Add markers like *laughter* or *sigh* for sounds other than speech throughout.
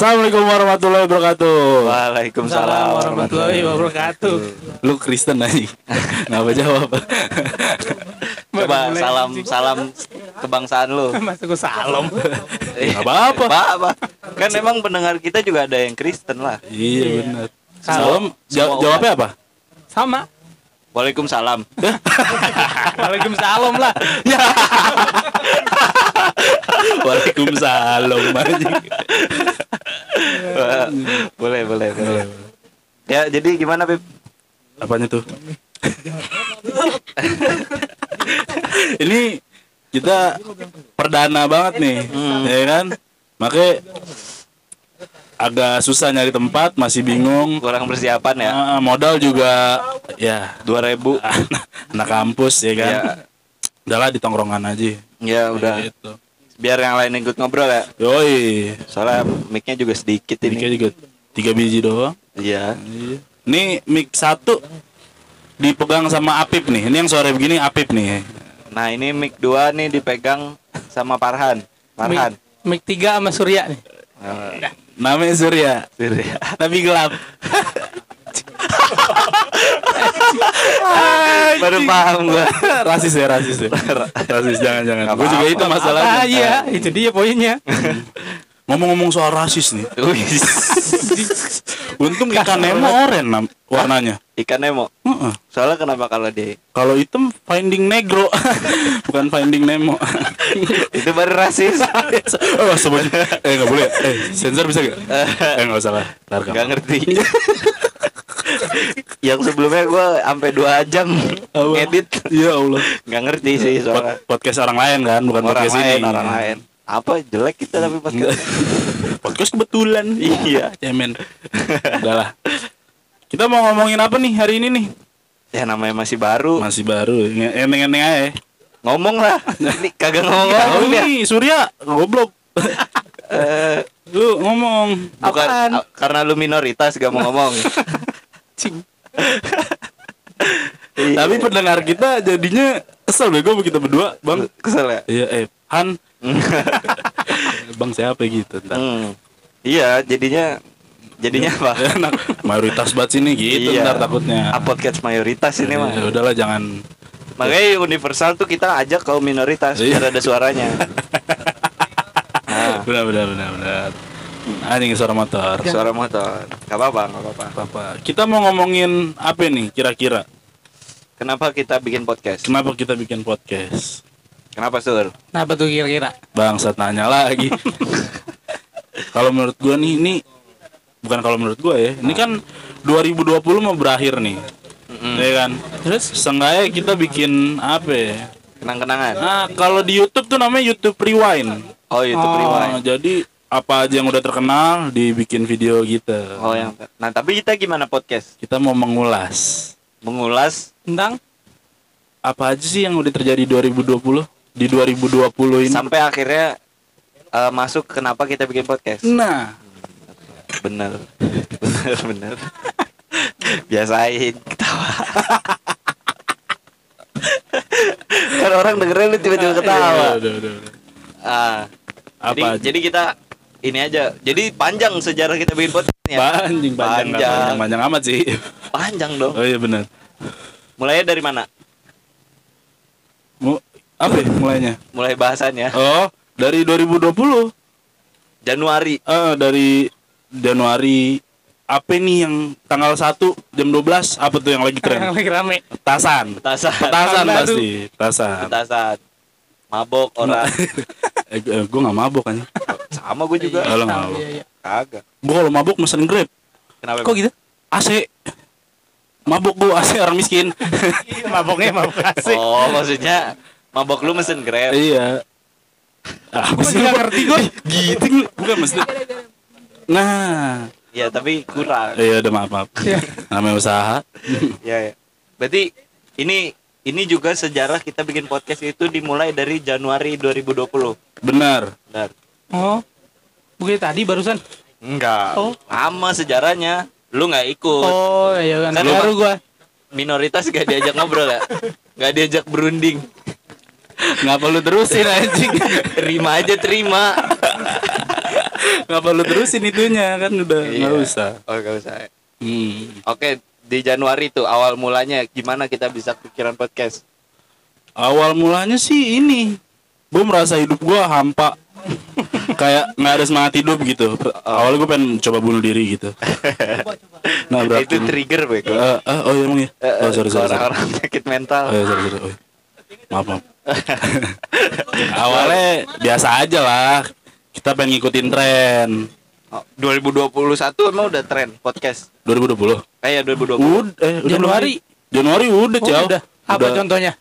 Assalamualaikum warahmatullahi wabarakatuh. Waalaikumsalam warahmatullahi wabarakatuh. Lu Kristen aja. *laughs* Ngapa jawab? Coba salam salam kebangsaan lu. Masa gue salam. Nggak apa-apa. Apa-apa. Kan emang pendengar kita juga ada yang Kristen lah. Iya benar. Salam. Salam. Jawabnya apa? Sama. Waalaikumsalam. *laughs* Waalaikumsalam lah. *laughs* Waalaikumsalam anjing. *laughs* boleh, boleh, boleh. Ya, jadi gimana, Beb? Apanya tuh? Ini kita perdana banget nih, ya kan? Makanya agak susah nyari tempat, masih bingung. Kurang persiapan ya? Ah, modal juga ya 2000. *laughs* anak kampus ya kan. Ya, Udahlah di tongkrongan aja. ya udah. Gitu. Biar yang lain ikut ngobrol ya. Yoi. Soalnya mic-nya juga sedikit Mic-nya ini. juga tiga biji doang. Iya. Ini mic satu dipegang sama Apip nih. Ini yang sore begini Apip nih. Nah, ini mic 2 nih dipegang sama Farhan. Farhan. Mic 3 sama Surya nih. Oh, Namanya Surya, Surya. tapi gelap. Baru paham gua. rasis ya, rasis ya. rasis jangan jangan. Gue juga itu masalahnya. Ah iya, itu dia poinnya. Ngomong-ngomong soal rasis nih. *laughs* Untung ikan Nemo oren warnanya. Ikan Nemo. Heeh. Soalnya kenapa kalau di Kalau hitam Finding Negro, *laughs* bukan Finding Nemo. *laughs* itu baru rasis. *laughs* oh, sebut. Eh nggak boleh. Eh sensor bisa gak? Eh nggak usah lah. Ntar Gak gampang. ngerti. Yang sebelumnya gue sampai dua jam Apa? ngedit. Ya Allah. Nggak ngerti sih soalnya. Pod- podcast orang lain kan, bukan Orang podcast lain, ini. orang lain. Apa jelek kita tapi podcast. *laughs* podcast kebetulan. Iya. *laughs* Ya men. Udahlah. Kita mau ngomongin apa nih hari ini nih? Ya namanya masih baru. Masih baru. Eneng-eneng aja. Ngomong lah. *laughs* Ini kagak Oh ngomong-ngomong ya. ini Surya goblok. Eh, Lu ngomong. bukan Apaan? karena lu minoritas gak mau ngomong. Cing. Iya. Tapi pendengar kita jadinya kesel bego kita berdua, Bang. kesel ya. Iya, eh, Han. *laughs* bang siapa gitu ntar. Hmm. Iya, jadinya jadinya apa? *laughs* Enak. Mayoritas banget sini gitu Iya. ntar takutnya. Ah, podcast mayoritas ini mah. Ya udahlah jangan Makanya universal tuh kita ajak kaum minoritas Iya. biar ada suaranya. *laughs* Nah, benar benar benar benar. Anjing suara motor. suara motor. Gak apa-apa, gak apa-apa. Apa? Kita mau ngomongin apa nih kira-kira? Kenapa kita bikin podcast? Kenapa kita bikin podcast? Kenapa Sur? Kenapa tuh kira-kira? Bangsat nanya lagi. *laughs* kalau menurut gua nih ini bukan kalau menurut gua ya. Ini kan 2020 mau berakhir nih. Ya kan? Terus Seenggaknya kita bikin apa ya? Kenang-kenangan. Nah, kalau di YouTube tuh namanya YouTube Rewind. Oh, YouTube Oh. Rewind. Jadi apa aja yang udah terkenal dibikin video kita. Oh, yang Nah, tapi kita gimana podcast? Kita mau mengulas Mengulas tentang apa aja sih yang udah terjadi 2020 di 2020 ini. sampai akhirnya eh, masuk kenapa kita bikin podcast. Nah, Bener. Bener, bener. Biasain ketawa. kan orang dengerin lu tiba-tiba ketawa. Iya, udah, udah, udah. Ah, Apa jadi, jadi kita ini aja. Jadi panjang sejarah kita bikin podcastnya. Panjang, panjang, Panjang. panjang, panjang amat sih. Panjang dong. Oh iya benar. Mulainya dari mana? Mu apa ya mulainya? Mulai bahasannya. Oh, dari 2020. Januari. Eh, dari Januari apa nih yang tanggal 1 jam 12 apa tuh yang lagi *laughs* yang tren? lagi rame. Petasan. Petasan. Petasan Tahun baru. pasti, petasan. Petasan. Mabok orang. *laughs* eh, gue gak mabok kan. Sama gue juga. Kalau nggak Tahu, mabok. iya, iya. Kagak. Gue kalau mabok mesen Grab. Kenapa? Kok gitu? AC. Mabok gue AC orang miskin. *laughs* Maboknya mabok asik. Oh, maksudnya mabok lu mesen Grab. iya. Ah, apa sih lu? ngerti gue? Gitu bukan maksudnya. Nah, Ya, tapi kurang. iya udah maaf maaf. Iya. Namanya usaha. Ya, ya. Berarti ini ini juga sejarah kita bikin podcast itu dimulai dari Januari 2020. Benar. Benar. Oh. Bukan tadi barusan. Enggak. Oh. Lama sejarahnya. Lu nggak ikut. Oh, iya kan. Kan Baru gua. Minoritas gak diajak ngobrol ya? Gak diajak berunding. Ngapa lu terusin anjing? Terima aja terima. Ngapa lu terusin itunya kan udah nggak Iya. usah. Oh, nggak usah. Hmm. Oke, di Januari itu awal mulanya gimana kita bisa pikiran podcast? Awal mulanya sih ini, gue merasa hidup gue hampa, kayak nggak ada semangat hidup gitu. Awalnya gue pengen coba bunuh diri gitu. *laughs* Nah, itu trigger bego. Eh, eh, oh iya emang ya. Eh, Oh sorry sorry. sorry. orang-orang sakit mental. Oh iya sorry sorry. Oh, iya. Maaf maaf. *laughs* Awalnya biasa aja lah. Kita pengen ngikutin tren. Oh, 2021 emang udah tren podcast. 2020. Eh ya 2020. Udah, eh, udah Januari. Januari udah, Oh, Ciao. udah. Apa contohnya?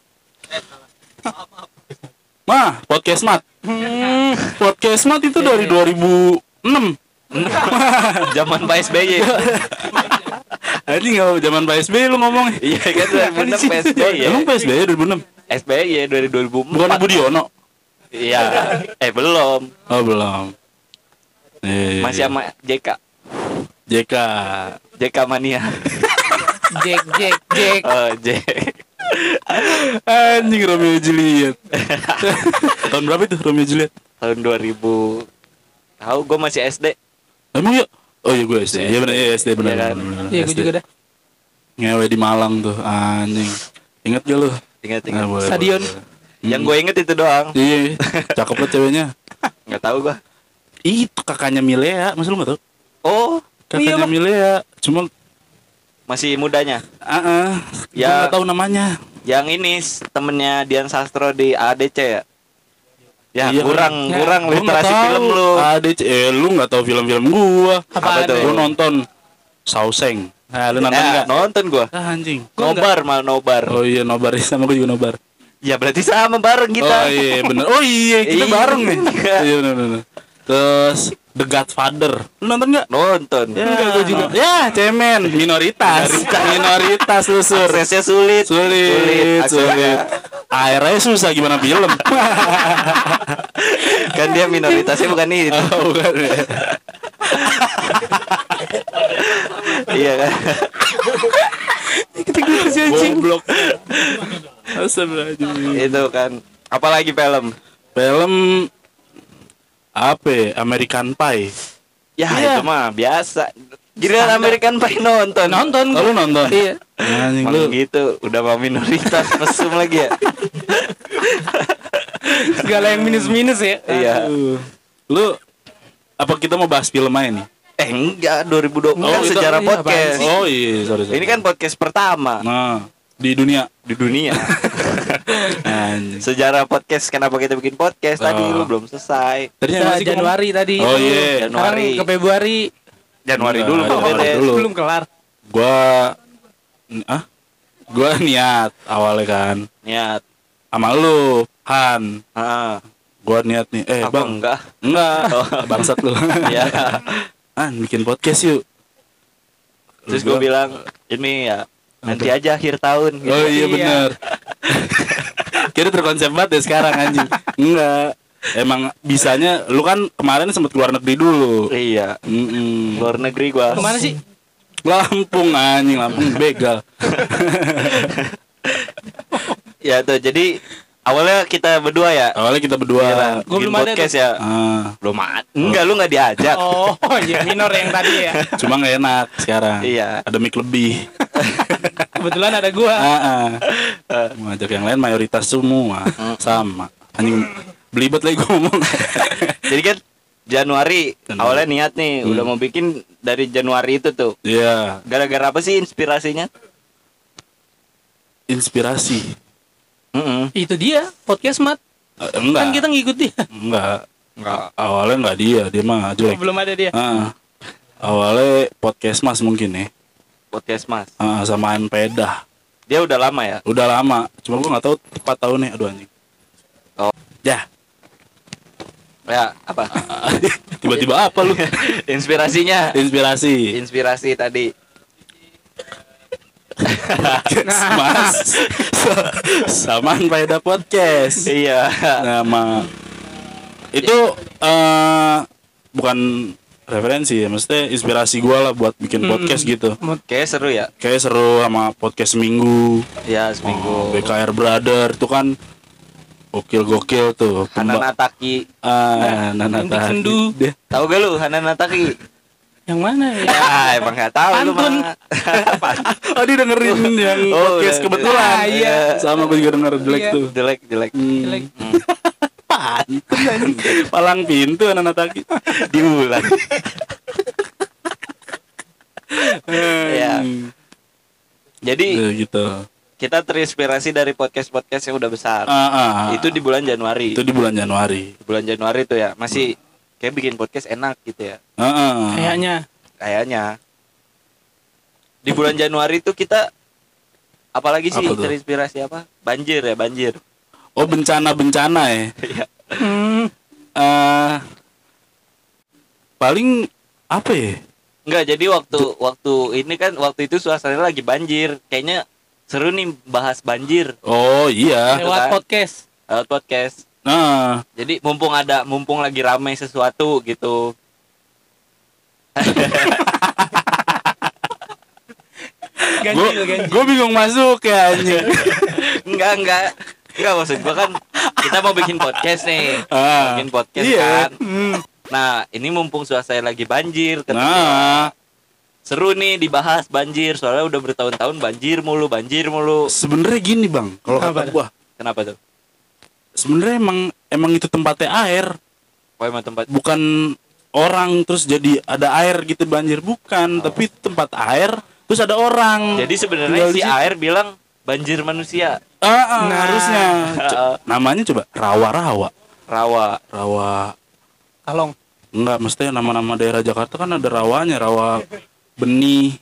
Mah, podcast mat. Hmm, Podcast mat itu dari 2006. *laughs* Zaman Pak SBY. *laughs* Anjing nggak zaman PSBY lu ngomong. Iya kan 2006 PSBY ya. Emang PSBY 2006? SBY dari 2004. Bukan Budiono. Iya. Eh belum. Oh, belum. Eh, Masih sama JK. JK. JK mania. *laughs* Jack, Jack, Jack. Oh, J. Anjing Romeo Juliet. *laughs* Tahun berapa itu Romeo Juliet? Tahun 2000 Tahu gue masih SD. Emang ya? Oh iya gue SD. Iya benar, iya SD benar. Iya kan? Iya, gue juga dah. Ngewe di Malang tuh, anjing. Ingat gak lu? Ingat-ingat. Ah, boleh, Stadion. boleh, boleh. Yang gue inget itu doang. Iya, cakep banget ceweknya. *laughs* Nggak tahu gue. Itu kakaknya Milea, masa lu gak tau? Oh, iya, Kakaknya Bang. Milea, cuma masih mudanya. ah uh, Ya. ya gak tahu namanya. Yang ini temennya Dian Sastro di ADC ya. Ya, Iya, kurang kan? kurang Gua nggak literasi tahu. film lu. ADC, eh lu gak tahu film-film gua. Apaan tuh? Gua nonton Sauseng. Nah, lu nonton Ya, nggak? nonton gua. Ah, anjing. Nobar mal nobar. Oh iya nobar sama gue juga nobar. Ya berarti sama bareng kita. Oh iya bener. Oh iya kita Iya. bareng nih. Iya bener bener. Terus The Godfather. Lu nonton nggak? Nonton. Ya, gue juga. Ya, cemen, minoritas. minoritas lusur. Aksesnya sulit. Sulit, aksesnya. sulit. Akhirnya susah gimana film. *laughs* kan dia minoritasnya bukan itu. oh, bukan. ya. Iya kan. Goblok. Astagfirullahaladzim. itu kan. Apalagi film. Film apa? American Pie. Ya Iya. itu mah biasa. Giliran American Pie nonton. Nonton Oh, lu nonton? Iya. Anjing Emang lu. gitu, udah mau minoritas *laughs* mesum lagi ya. Segala yang minus-minus ya. iya. Lu apa kita mau bahas film aja nih? Eh enggak 2020 kan kita- sejarah iya, podcast. apaan Oh iya, sorry, sorry. Ini kan podcast pertama nah di dunia. di dunia. *laughs* Sejarah podcast kenapa kita bikin podcast tadi Oh. lu belum selesai. Tadi masih Januari tadi. Oh iya. Sekarang Januari. ke Februari. Januari dulu baru Januari dulu. Belum kelar. Gua ah gua niat awalnya kan Niat. sama lu Han Heeh. gua niat nih eh Apa bang enggak? enggak *laughs* bangsat lu *laughs* Iya. Han bikin podcast yuk Terus gue bilang ini ya nanti aja akhir tahun gitu. oh iya Iya. bener *laughs* kira terkonsep banget ya sekarang anjing enggak emang bisanya lu kan kemarin sempet keluar negeri dulu Iya. Mm-mm. Luar negeri gua. Ke mana sih? Lampung anjing Lampung begal *laughs* Ya tuh jadi awalnya kita berdua ya. awalnya kita berdua Gua Gua belum ada podcast ya. ah, Belum ada. Enggak lu nggak diajak. *laughs* Oh, iya minor yang tadi ya. cuma nggak enak sekarang Iya. ada mic lebih *laughs* Kebetulan ada gua. Ah, ah. *laughs* Mau ajak yang lain mayoritas semua sama. Anjing belibet lagi gue ngomong. Jadi kan Januari Januari. awalnya niat nih udah mau bikin dari Januari itu tuh. Iya, Gara-gara apa sih inspirasinya? inspirasi. Heeh. Itu dia podcast mat. Enggak. Kan kita ngikut dia. enggak. Enggak. Awalnya enggak dia, dia mah jelek. Belum ada dia. Ah. awalnya podcast Mas mungkin ya. Podcast Mas. Ah, samaan peda. Dia udah lama ya? Udah lama, cuma gue nggak tahu tepat tahunnya. Aduh anjing. Oh. Ya, Ya, apa? *laughs* tiba-tiba apa lu? *laughs* Inspirasinya. Inspirasi. Inspirasi tadi. Mas. Samaan peda podcast. Iya. nama itu eh bukan referensi ya maksudnya inspirasi gue lah buat bikin Hmm. podcast gitu Kayak seru ya? kayak seru sama podcast seminggu Ya, seminggu. BKR Brother itu kan Gokil gokil tuh. Pemba- Hanana Taki. Ah, Nana Intik Taki. sendu. Dia Tahu gak lu Hanana Taki? Yang mana ya? Ya, *laughs* emang gak tahu lu Pantun. mah. *laughs* Oh dia dengerin yang Oh, podcast udah. kebetulan. Ah, iya. Sama gue juga denger jelek Iya. tuh. jelek, jelek. Hmm. Jelek. *laughs* Pantun anjing. Palang pintu anak Nataki. Diulang. Iya. Hmm. Jadi Udah gitu. kita terinspirasi dari podcast-podcast yang udah besar. Ah, ah. Itu di bulan Januari. itu di bulan Januari. Di bulan Januari tuh ya masih kayak bikin podcast enak gitu ya. Ah, ah. Kayaknya. Kayaknya. Di bulan Januari tuh kita apalagi sih Apa tuh? terinspirasi apa? Banjir ya, banjir. Oh bencana-bencana ya. Iya. Hmm, Eh paling apa ya? Enggak, jadi waktu waktu ini kan waktu itu suasananya lagi banjir. Kayaknya seru nih bahas banjir Oh iya. lewat kan? podcast. lewat podcast. Nah, Jadi mumpung ada mumpung lagi ramai sesuatu gitu. gue *laughs* Ganjil, ganjil. gue bingung masuk ya anjing. *laughs* enggak, enggak. Enggak maksud gua kan kita mau bikin podcast nih. Ah, Bikin podcast iya. kan. Nah, ini mumpung suasana lagi banjir ketika Nah, seru nih dibahas banjir soalnya udah bertahun-tahun banjir mulu, banjir mulu. sebenarnya gini bang, kalau kata gua, Kenapa tuh? Sebenarnya emang emang itu tempatnya air, Oh, emang tempat bukan orang terus jadi ada air gitu banjir bukan, tapi itu tempat air terus ada orang. Jadi sebenarnya si air bilang banjir manusia. Ah, ah, Nah. harusnya *laughs* Co- namanya coba rawa-rawa, Rawa. rawa. Kalong. Enggak, mestinya nama-nama daerah Jakarta kan ada rawanya, rawa benih,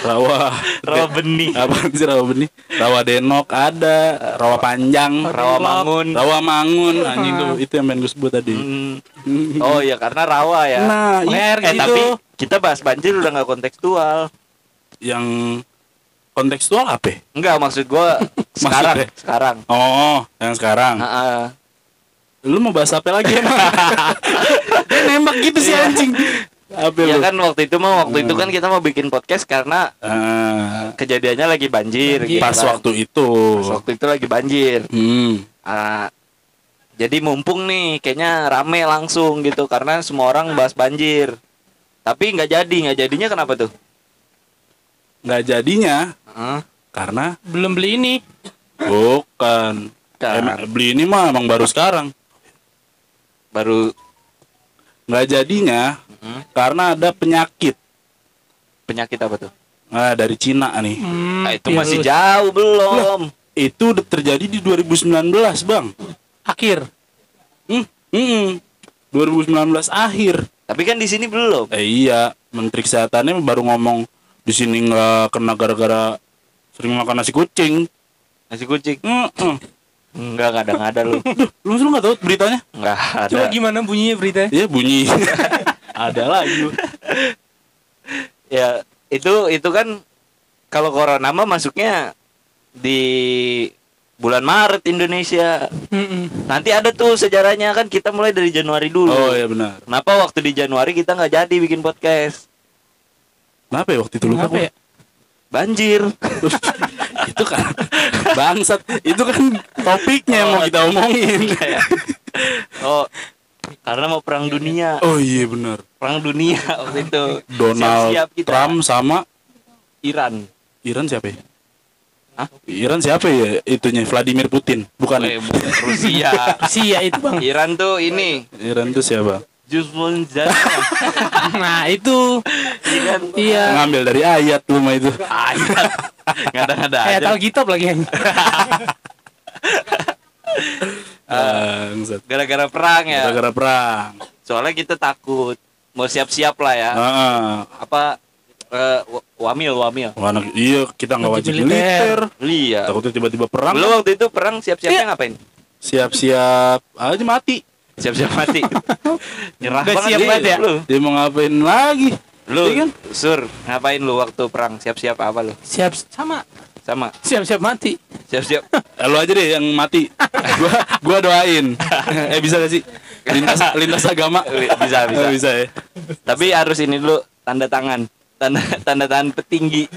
rawa Rawa benih. *laughs* apa sih rawa benih? Rawa denok ada, rawa panjang, Rawa mangun. rawa mangun, anjing tuh itu yang pengen gue sebut tadi. Hmm. Oh iya karena rawa ya. Nah, Pakai i- air eh gitu. tapi kita bahas banjir udah nggak kontekstual. yang kontekstual apa? ya? Enggak maksud gua *laughs* sekarang, Maksudnya? sekarang. Oh, yang sekarang. Heeh. Lu mau bahas apa lagi emang? *laughs* Dia nembak gitu sih anjing. Apa Ya lu? kan waktu itu mah waktu itu kan kita mau bikin podcast karena Ah, kejadiannya lagi banjir. Banjir. gitu pas kan. waktu itu. Pas waktu itu lagi banjir. Hmm. Ah, jadi mumpung nih kayaknya rame langsung gitu karena semua orang bahas banjir. Tapi nggak jadi, nggak jadinya kenapa tuh? nggak jadinya Heeh. karena Belum beli ini. bukan Kan. Emang beli ini mah emang baru sekarang baru nggak jadinya Mm-mm. karena ada penyakit penyakit apa tuh? nah, dari Cina nih Hmm, Ah, itu masih virus. jauh belum. itu udah terjadi di 2019 bang Akhir. hmm, hmm, 2019 akhir Tapi kan di sini belum. eh iya menteri kesehatannya baru ngomong di sini nggak kena gara-gara sering makan nasi kucing Nasi kucing. Hmm, hmm. Enggak, enggak ada, enggak ada lu. Duh, lu lu nggak tahu beritanya Enggak ada. Coba gimana bunyinya berita? Iya bunyi *laughs* ada lagi Ya, itu itu kan kalau corona mah masuknya di bulan Maret Indonesia. Mm-mm. Nanti ada tuh sejarahnya kan kita mulai dari Januari dulu. oh iya benar Kenapa waktu di Januari kita nggak jadi bikin podcast? kenapa ya waktu itu lupa Kenapa ya? Banjir. *laughs* itu kan bangsat itu kan topiknya yang mau kita omongin oh, karena mau perang dunia. oh iya benar Perang dunia *laughs* waktu itu. Donald Siap-siap kita. Trump sama Iran. Iran siapa ya? Hah? Iran siapa ya itunya Vladimir Putin bukan ya? Eh, bukan Rusia. *laughs* Sia itu bang. Iran tuh ini Iran itu siapa Jusmun. *laughs* Nah itu. Iran. Iya. ngambil dari ayat lu mah itu Ayat. Nggak ada nggak ada Kayak aja. Alkitab lagi. Bangsat Gara-gara perang ya. gara-gara perang Soalnya kita takut. Mau siap-siap lah ya. Heeh. Apa eh, wa- wamil wamil. Wah, anak- iya kita nggak wajib militer. militer Iya. takutnya tiba-tiba perang Lu waktu itu perang siap-siapnya ngapain? siap-siap aja mati Siap-siap mati. *laughs* Nyerah Udah banget siap dia, banget ya? Lu, dia mau ngapain lagi lu Iya kan? Sur, ngapain lu waktu perang? Siap-siap apa lu? Siap sama. Sama. Siap-siap mati. Siap-siap. Eh, *laughs* lu aja deh yang mati *laughs* gua gua doain eh bisa gak sih lintas *laughs* lintas agama bisa, bisa. Oh, bisa ya Tapi harus ini dulu tanda tangan. Tanda tanda tangan petinggi.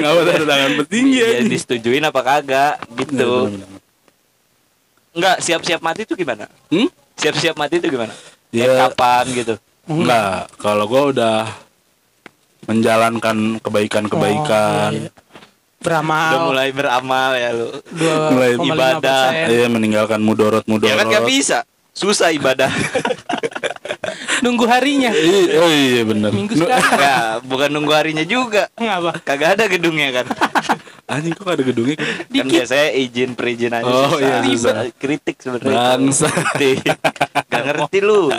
nggak ada tangan petinggi Ya disetujuin apa kagak gitu. bener. enggak siap-siap mati itu gimana? Hmm? Siap-siap mati itu gimana? Ya, kapan gitu? Enggak, kalau gua udah menjalankan kebaikan-kebaikan, Oh, iya. Udah Beramal. mulai beramal ya lu. dua *laughs* mulai ibadah. iya meninggalkan mudorot-mudorot. Ya kan gak bisa. Susah ibadah. *laughs* Nunggu harinya. Iya, oh iya benar. Minggu sekali. ya, bukan nunggu harinya juga. Ngapa? Kagak ada gedungnya kan. *laughs* Anjing kok ada gedungnya? kan biasanya izin perizinan aja Oh, susah. iya, susah. Kritik sebenarnya. Bangsa. Kritik. Gak ngerti lu.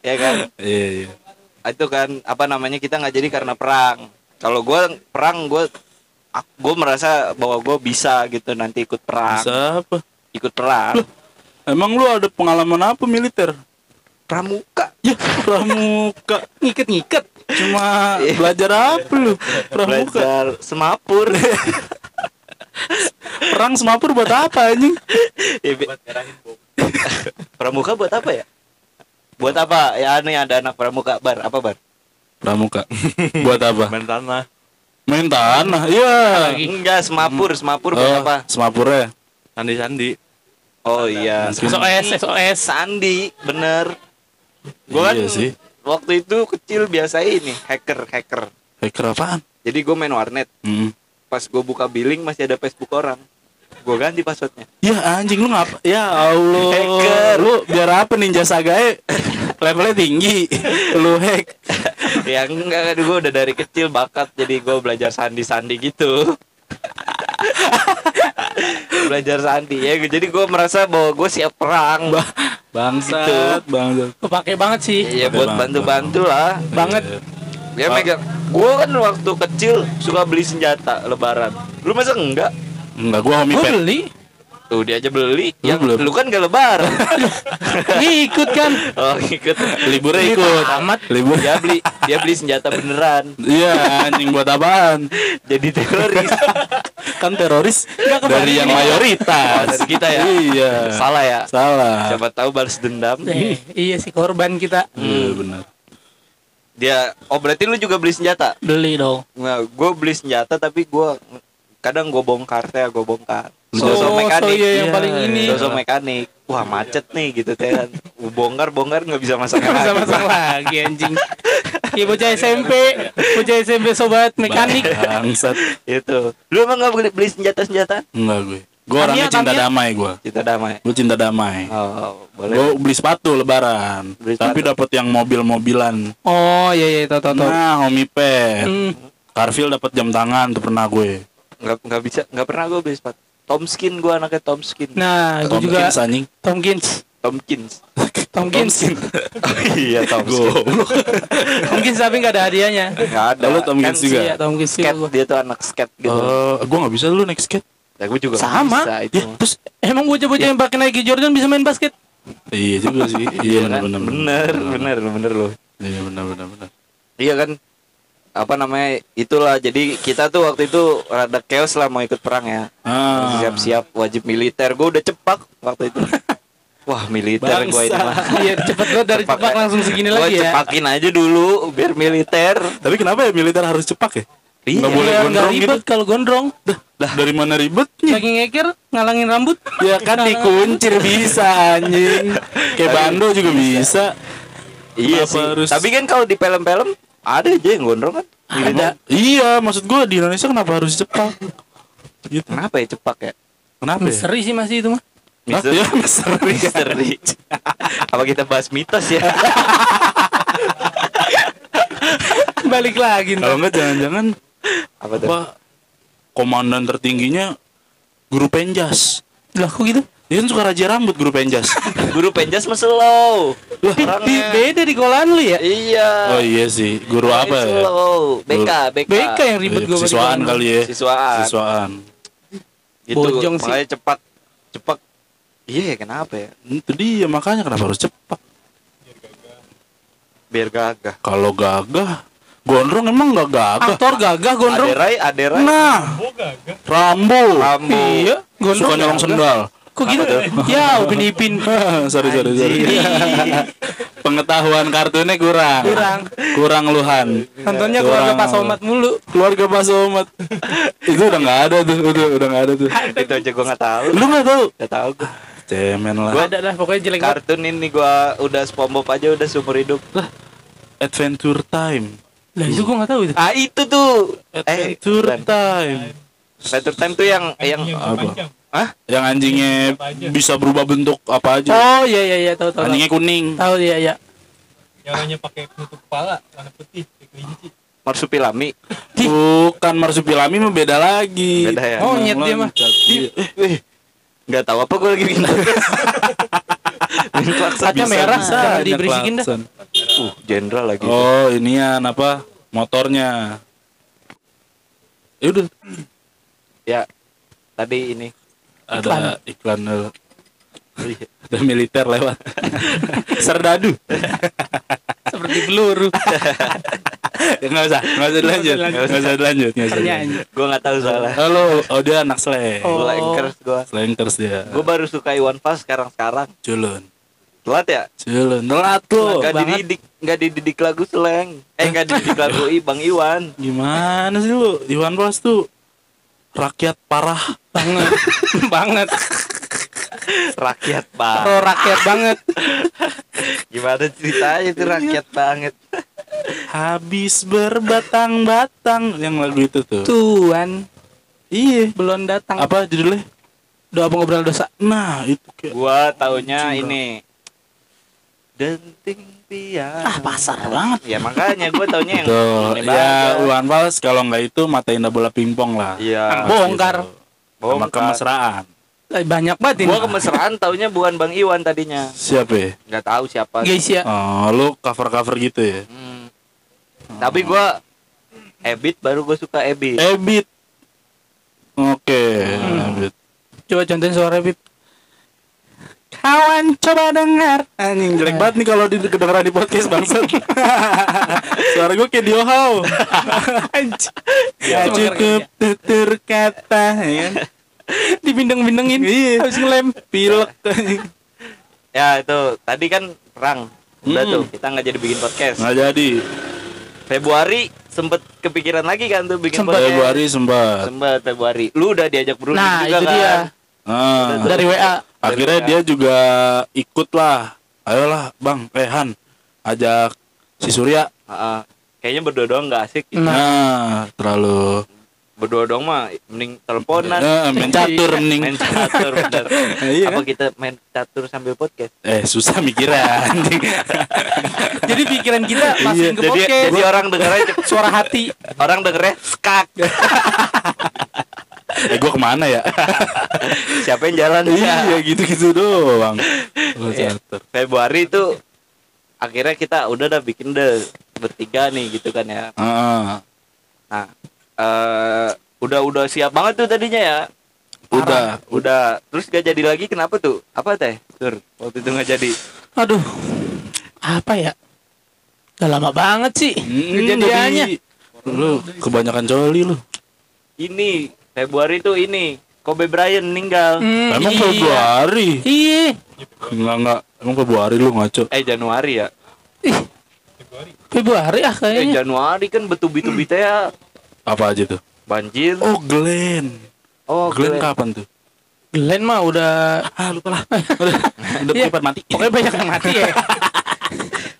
ya kan? Iya, iya. Itu kan apa namanya kita nggak jadi karena perang. Kalau gua perang gua gue merasa bahwa gue bisa gitu nanti ikut perang, Bisa apa? ikut perang. Emang lu ada pengalaman apa militer? Pramuka. Ya, pramuka. Ngiket-ngiket. Cuma Iya. belajar apa lu? Pramuka. Belajar semapur. Perang semapur buat apa anjing? Ya, bi- *laughs* pramuka buat apa ya? Buat apa? Ya aneh ada anak pramuka bar apa bar? Pramuka. *laughs* buat apa? main tanah Main tanah. Iya. Enggak semapur, semapur buat Oh, apa? semapurnya. sandi sandi Oh iya. Mungkin. SOS, SOS. Sandi, bener. Gua kan Iya sih. waktu itu kecil biasa ini hacker hacker. Hacker apaan? Jadi gue main warnet. Hmm. Pas gue buka billing masih ada Facebook orang. Gue ganti passwordnya. Ya anjing lu ngapa? Ya Allah. Hacker. Lu biar apa ninja sagae levelnya tinggi. lu hack. ya enggak kan gue udah dari kecil bakat jadi gue belajar sandi sandi gitu. belajar sandi ya jadi gue merasa bahwa gue siap perang Bangsat, bangsat. Kepake banget sih. Iya buat Bang, bantu-bantu lah Banget. Ya megang Gue kan waktu kecil suka beli senjata lebaran Lu masa enggak? Enggak gua homie pet. beli. Tuh dia aja beli Lu Yang belum. lu kan gak lebaran *laughs* Ngikut kan. Oh ikut Liburnya ikut. Amat. Libur. Dia beli Dia beli senjata beneran Iya, anjing buat apaan? *laughs* Jadi teroris *laughs* Kan teroris dari yang mayoritas. Dari kita ya? Iya. Salah ya Salah. Siapa tahu balas dendam Eh, iya sih korban kita. Iya benar. Dia Oh berarti lu juga beli senjata? Beli dong. Nah, gue beli senjata tapi gue kadang gue bongkar teh gue bongkar sosok Oh, mekanik so iya yang Iya, paling ini. sosok mekanik wah macet nih gitu teh kan Gua bongkar bongkar nggak bisa masang Nggak bisa masang lagi anjing. Iya bocah SMP, bocah SMP sobat mekanik. Bangsat. itu lu emang nggak beli, beli senjata senjata Enggak gue. Gue orangnya cinta damai gue. kita damai Gue cinta damai. oh boleh Gue beli sepatu lebaran. Beli Tapi sepatu. dapat yang mobil-mobilan. Oh iya iya tahu tahu. Nah, homie pet. Hmm. Carville dapat jam tangan tuh pernah gue. Nggak nggak bisa nggak pernah gue beli sepatu Tomskin gue anaknya Tomskin Nah, gue juga Tomkins, anjing. Tomkins. Tomkins Tomkins. oh iya Tomskin Goblok. Tomkins tapi nggak ada hadiahnya. nggak ada Lalu Tomkins Kan juga? Iya, Tomkins juga skate gua. dia tuh anak skate gitu Eh, gue nggak bisa lu naik skate. ya gue juga Sama. bisa itu Ya, terus Emang bocah-bocah yang pakai Nike Jordan bisa main basket? iya juga sih. Iya benar *laughs* benar. bener bener bener loh Iya benar benar benar. Iya kan apa namanya itulah jadi kita tuh waktu itu rada chaos lah mau ikut perang ya Ah. siap-siap wajib militer gue udah cepak waktu itu *laughs* wah militer gue ini mah Iya, cepet banget dari Cepak cepak ya. langsung segini Gua lagi ya. cepakin aja dulu biar militer Tapi kenapa ya militer harus cepak ya? Iya. Nggak boleh gondrong gitu. ribet kalau gondrong. Lah, dari mana ribetnya? Lagi ngeker, ngalangin rambut. Ya kan dikuncir bisa anjing. Kayak bando juga bisa. iya Kenapa sih harus- tapi kan kalau di film-film ada aja yang gondrong kan Ada. Iya, maksud gua di Indonesia kenapa harus cepak? Gitu. kenapa ya cepak ya Kenapa ya? Misteri sih masih itu mah. Hah? Mister- Ya, misteri. misteri *laughs* apa kita bahas mitos ya *laughs* Balik lagi Kalau enggak jangan-jangan apa tuh apa komandan tertingginya guru penjas. Lah kok gitu? Dia kan suka raja rambut guru penjas. *laughs* guru penjas mah slow Lah, Di, beda di kolan lu ya? iya oh iya sih, guru apa ya? slow BK BK BK yang ribet gue Siswaan kali ya. siswaan Siswaan. gitu Bojong sih. makanya cepat cepat iya ya, kenapa ya Itu dia makanya kenapa harus cepak? biar gagah Kalau gagah, gondrong emang nggak gagah. Aktor gagah gondrong. aderai aderai Nah, Rambo. Rambo Iya, gondrong. Suka nyolong gagah. sendal. Kok gitu? Ya, Upin Ipin. *laughs* sorry sorry sorry. Pengetahuan kartunnya kurang. Kurang. Kurang luhan. Nontonnya keluarga Pak Somat mulu. Keluarga Pak Somat. Itu udah nggak ada tuh, udah udah nggak ada tuh. itu aja gua nggak tahu Lu nggak tahu? nggak tahu gua Cemen lah. Ada dah pokoknya jelek banget. kartun ini gua udah SpongeBob aja udah seumur hidup Adventure Time. Lah itu gua enggak tahu itu. ah itu tuh eh Adventure bukan. Time. Adventure Time tuh yang yang Apa? Hah? Yang anjingnya bisa berubah bentuk apa aja. Oh iya iya iya tahu tahu. tahu. Anjingnya kuning. Tahu iya iya. Yang orangnya pakai penutup kepala warna putih kayak kelinci. Marsupilami Bukan marsupilami mah beda lagi. Beda ya? Oh, nyet dia mah. Eh, Wih, nggak tahu apa gue lagi bikin. *laughs* Kaca merah, bisa diberisikin dah. Uh, jenderal lagi. Oh, inian apa? Motornya. Ya udah Ya, tadi ini. Ada iklan dulu. Ada militer lewat. *laughs* Serdadu. Seperti peluru. *laughs* Nggak usah, nggak usah dilanjut, nggak usah dilanjut, nggak usah. Gue nggak tahu soalnya. Halo, oh dia anak slang. Oh. Slankers gue. Slankers dia. Gue baru suka Iwan Fals sekarang-sekarang. Culun. Telat ya? Culun. Telat lu. Nggak dididik, nggak dididik lagu slang. Eh, nggak dididik lagu *laughs* I, Bang Iwan. Gimana sih lu? Iwan Fals tuh rakyat parah. banget. *laughs* banget. Rakyat pak. Pro rakyat banget. Gimana ceritanya itu rakyat banget. Habis berbatang-batang yang lagu itu tuh. Tuan Iya. belum datang. Apa judulnya? Doa pengobrol dosa. Nah, itu kayak Gua taunya ini. Denting piano. Ah, pasar banget. Ya makanya gua taunya yang Tuh, ini ya. Iwan Fals kalau nggak itu matain bola pingpong lah. Iya. Bongkar. Sama Bongkar. kemesraan. Eh, Banyak banget ini. Gua kemesraan taunya bukan Bang Iwan tadinya. Siapa ya? Nggak tahu siapa. Guys ya. Oh, lu cover-cover gitu ya? Hmm. Tapi gua Ebit baru gua suka Ebit. Ebit. Oke, Hmm. Ebit. Coba contohin suara Bib. Kawan coba dengar Anjing jelek banget nih kalau di kedengeran di podcast bangsat *laughs* Suara gue kayak Diohau Gak cukup tutur kata ya kan? Dibindeng-bindengin. Iya. Habis ngelem. Pilek Ya itu tadi kan perang. Udah Hmm. tuh kita nggak jadi bikin podcast. Nggak jadi Februari sempet kepikiran lagi kan tuh bikin Sempet. podcast. Februari sempat Sempet Februari. Lu udah diajak berunding Nah, juga itu kan. dia. Ah. Dari WA. Akhirnya dia juga ikut lah Ayolah bang, eh Han Ajak si Surya Heeh. Kayaknya berdua doang nggak asik. Nah. Nah, terlalu Berdua doang mah mending teleponan. Eh, main catur mending Main catur bener. *laughs* Iya Apa kita main catur sambil podcast? Eh susah mikirnya anjing. *laughs* Jadi pikiran kita masukin ke Jadi podcast. jadi orang dengernya Suara hati. orang dengernya skak. *laughs* Eh gue ke mana ya? *laughs* Siapa yang jalan? iya gitu-gitu doang. Lu Iya. Februari itu akhirnya kita udah dah bikin deh bertiga nih gitu kan ya. Heeh. Nah, eh udah udah siap banget tuh tadinya ya. Udah, Udah, terus gak jadi lagi kenapa tuh? Apa teh? Tur, waktu itu nggak jadi. Aduh. Apa ya? Udah lama banget sih Hmm, kejadiannya. jadi- Lu kebanyakan coli lu. Ini Februari tuh ini Kobe Bryant meninggal. Hmm, Emang iya. Februari? Iya. Enggak enggak. Emang Februari lu ngaco. Eh Januari ya. Ih, Februari ah Eh kayaknya. Januari kan betul-betul teh ya Apa aja tuh? banjir. Oh, Glenn. Oh, Glenn Glenn. kapan tuh? Glenn mah udah Ah, lupa lah. *laughs* Udah, udah Iya. kipat mati. pokoknya banyak yang mati ya. *laughs*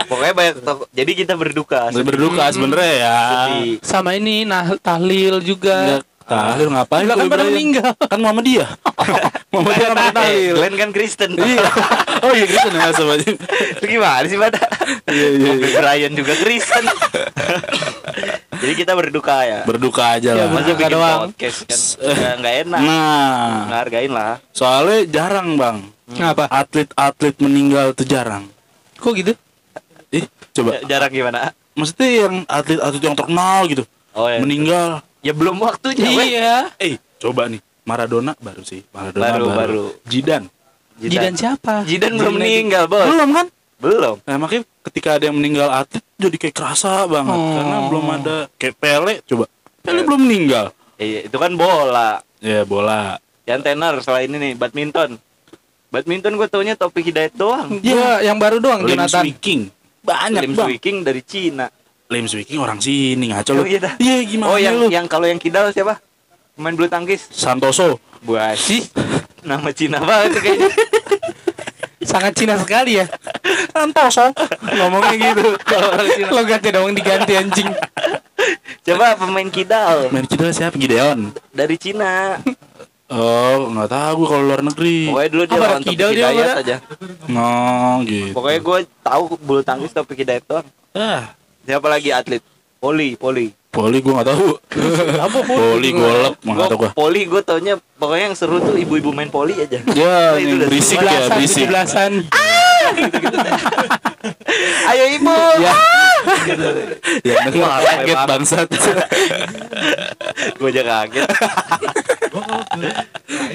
Pokoknya banyak toko. Jadi kita berduka. Berduka sebenarnya ya. Sedih. Sama ini nah tahlil juga. Enggak tahlil ngapain? Lah kan Kobe pada meninggal. Kan mama dia. *laughs* mama dia kan pernah Eh, tahlil. Glenn kan Kristen. Iya. *laughs* Oh iya gitu nih sama aja. Gimana sih pada? Iya iya. Iya. Bryant juga Kristen. *laughs* Jadi kita berduka ya. Berduka aja Ya, lah. Masa berduka doang. podcast kan nggak nggak enak. Nah, Ngehargain lah. soalnya jarang bang. Ngapa? Atlet-atlet meninggal tuh jarang. Kok gitu? Ih, coba. Ja- Jarang gimana? Maksudnya yang atlet-atlet yang terkenal gitu Oh ya. meninggal. Ya belum waktunya. Iya. Eh, coba nih. Maradona baru sih. Maradona Baru, baru. baru. Jidan Jidan siapa? Jidan belum Jidan meninggal, Bos. belum kan? Belum. Nah, makanya ketika ada yang meninggal atlet jadi kayak kerasa banget Oh. karena belum ada kayak Pele coba. Pele belum meninggal. Iya, itu kan bola. Ya bola. Yang tenar selain ini badminton. Badminton gue taunya Topik Hidayat doang. Gua yang baru doang Lim Jonathan. Swiking. Banyak Lim bang. Swiking dari Cina. Lim Swiking orang sini ngaco lu. Oh, iya. Iya gimana oh yang lu? yang kalau yang kidal siapa? Pemain bulu tangkis. Santoso. Buasi. *laughs* Nama Cina banget kayaknya. *laughs* Sangat Cina sekali ya. Santoso. Ngomongnya gitu. *laughs* Logatnya dong diganti anjing. Coba pemain kidal Main kita siapa? Gideon. dari Cina. Oh, nggak tahu kalau luar negeri. Pokoknya dulu dia Apa, lawan kidal dia aja. Ngong gitu. Pokoknya gue tahu bulu tangkis Topik Hidayat doang. Ah, Siapa lagi atlet? Poli, poli. poli gue nggak tahu. Apa Poli golep, nggak tahu Gua, gue. poli gue taunya pokoknya yang seru tuh ibu-ibu main poli aja. Ya, Itu yang udah berisik ya, berisik. Belasan. Ayo ibu. Ya. Ya, denger Wah, kaget bangsat. gue aja kaget.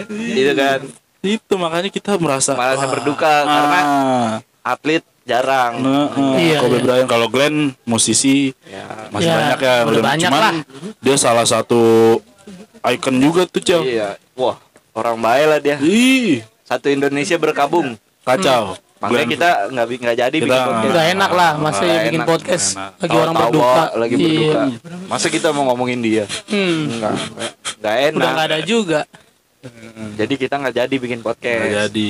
Itu kan Itu makanya kita merasa Merasa berduka karena ah, atlet jarang. Nah, eh, Iya, Kobe iya. Bryant kalau Glenn musisi Ya. masih Ya, banyak ya udah banyak cuman lah. dia salah satu icon juga tuh Cel Iya. Wah, orang baik lah dia. ih Satu Indonesia berkabung. kacau Makanya Glenn. kita nggak nggak jadi Kita- bikin podcast. Gak enak lah masa Nggak bikin enak, podcast enak. lagi orang Tawa-tawa, berduka. lagi Iya. berduka. Masa kita mau ngomongin dia? Hmm. Enggak, enggak enak. Udah gak ada juga. Hmm, Jadi kita nggak jadi bikin podcast. Nggak jadi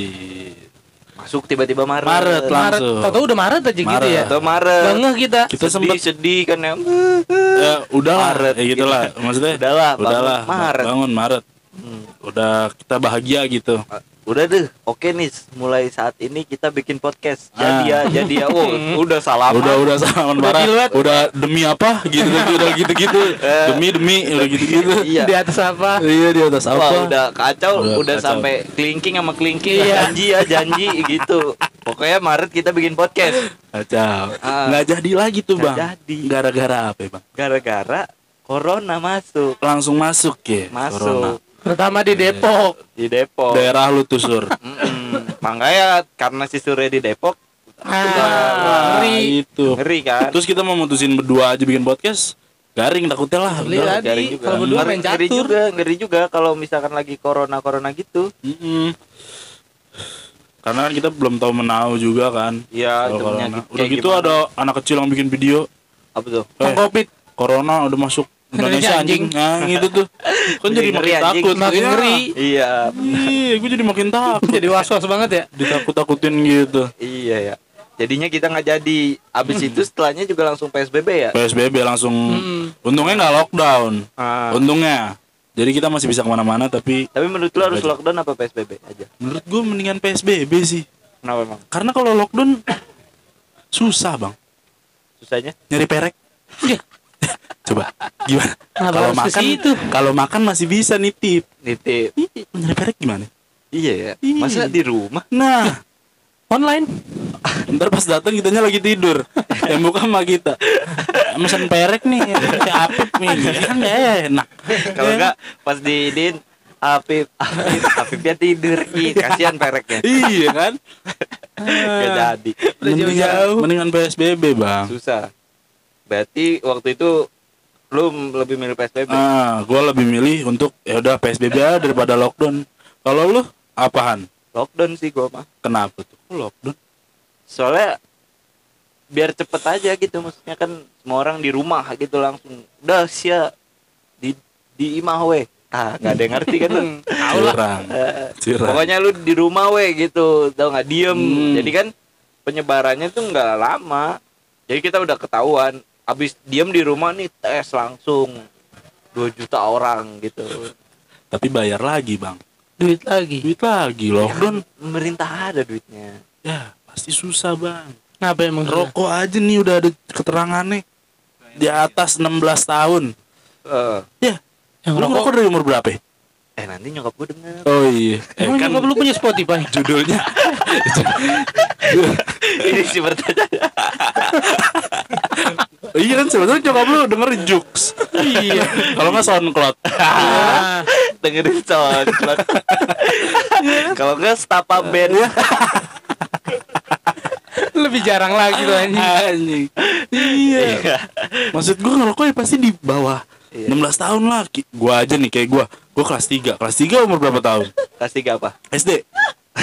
Masuk tiba-tiba Maret. Maret lah. Maret. Langsung. Tahu udah Maret aja gitu Maret. ya. Atau Maret. Ngeh kita. kita sedih sempet sedih kan ya. ya udah Maret, ya gitu lah maksudnya Udahlah, bangun udahlah Maret. bangun Maret Hmm. udah kita bahagia gitu Udah deh, oke nih. Mulai saat ini kita bikin podcast. Jadi ya, jadi ya. Oh, *laughs* udah salaman. udah udah salaman Udah parah diluat. udah demi apa gitu udah gitu gitu demi demi udah gitu gitu *laughs* Iya. Di atas apa? iya di atas Wah, apa udah kacau, Udah udah, kacau. sampai kelingking sama kelingking, Iya. janji ya, janji gitu. Pokoknya Maret kita bikin podcast. kacau Ah. nggak jadi lagi tuh bang jadi. gara-gara apa ya bang Gara-gara corona masuk, langsung masuk ya masuk corona. Pertama di Depok. di Depok. daerah lu tuh sur Mm-mm. Makanya karena si Sure di Depok Ah, ngeri. itu ngeri kan. terus kita mau mutusin berdua aja bikin podcast garing takutnya lah udah. tadi. Garing juga. Kalau berdua ngeri, main ngeri catur. juga, ngeri juga kalau misalkan lagi corona corona gitu. Mm-mm. karena kan kita belum tahu menau juga kan Iya, corona. udah kayak gitu gimana. ada anak kecil yang bikin video apa tuh? eh, Covid. corona udah masuk Indonesia anjing nah gitu tuh kan jadi makin anjing. takut Makin Iya. ngeri. Iya, iya gue jadi makin takut Jadi was-was banget ya. ditakut-takutin gitu iya ya. Jadinya kita nggak jadi. Abis itu setelahnya juga langsung PSBB ya. PSBB langsung Mm-mm. untungnya nggak lockdown Ah. untungnya jadi kita masih bisa ke mana-mana tapi Tapi menurut lu harus lockdown apa PSBB aja? menurut gue mendingan PSBB sih Kenapa emang? karena kalau lockdown susah bang Susahnya? nyari perek Iya. *laughs* gimana? Kenapa kalau makan situ? kalau makan masih bisa nitip. Nitip. Nyari perek gimana? Iya ya. Iya. Masa di rumah? nah. *laughs* Online. *laughs* ntar pas datang kitanya lagi tidur. *laughs* Yang buka sama kita. Mesen perek nih si Apip nih. Kan gak enak. Kalau enggak pas di Din Apip, Apip, Apipnya tidur. Ih, kasihan pereknya. Iya kan? Gak jadi. Udah mendingan, mendingan PSBB bang. Susah. Berarti waktu itu Lu lebih milih PSBB ah gue lebih milih untuk ya udah PSBB aja daripada lockdown. Kalau lu apaan? Lockdown sih gua mah. Kenapa tuh? Lockdown? Soalnya Biar cepet aja gitu Maksudnya kan Semua orang di rumah gitu langsung Udah sia. Di, di imah we Ah gak ada yang ngerti kan lu? Curang. Eh, curang. Pokoknya lu di rumah we gitu, tau nggak? Diem. Hmm. Jadi kan penyebarannya tuh nggak lama. Jadi kita udah ketahuan. Abis diem di rumah nih tes langsung 2 juta orang gitu. tapi bayar lagi bang Duit lagi. duit lagi lockdown Pemerintah ada duitnya. ya pasti susah bang Kenapa emang? rokok aja nih udah ada keterangannya di atas 16 tahun Eh, ya Yang lu rokok. ngerokok dari umur berapa ya? eh nanti nyokap gue denger. oh iya eh, Emang kan nyokap lu punya Spotify? *laughs* judulnya *laughs* Ini sih bertanya. *laughs* iya kan sebetulnya nyokap lu denger Jux iya. kalau nggak SoundCloud Ah, *laughs* Dengerin SoundCloud. Kalau nggak Stapa Band. lebih jarang lagi tuh anjing. anjing iya maksud gua ngerokok ya pasti di bawah Iya. 16 tahun lah Ki- gua aja nih kayak gua gua kelas 3 kelas 3 umur berapa tahun Kelas tiga apa? SD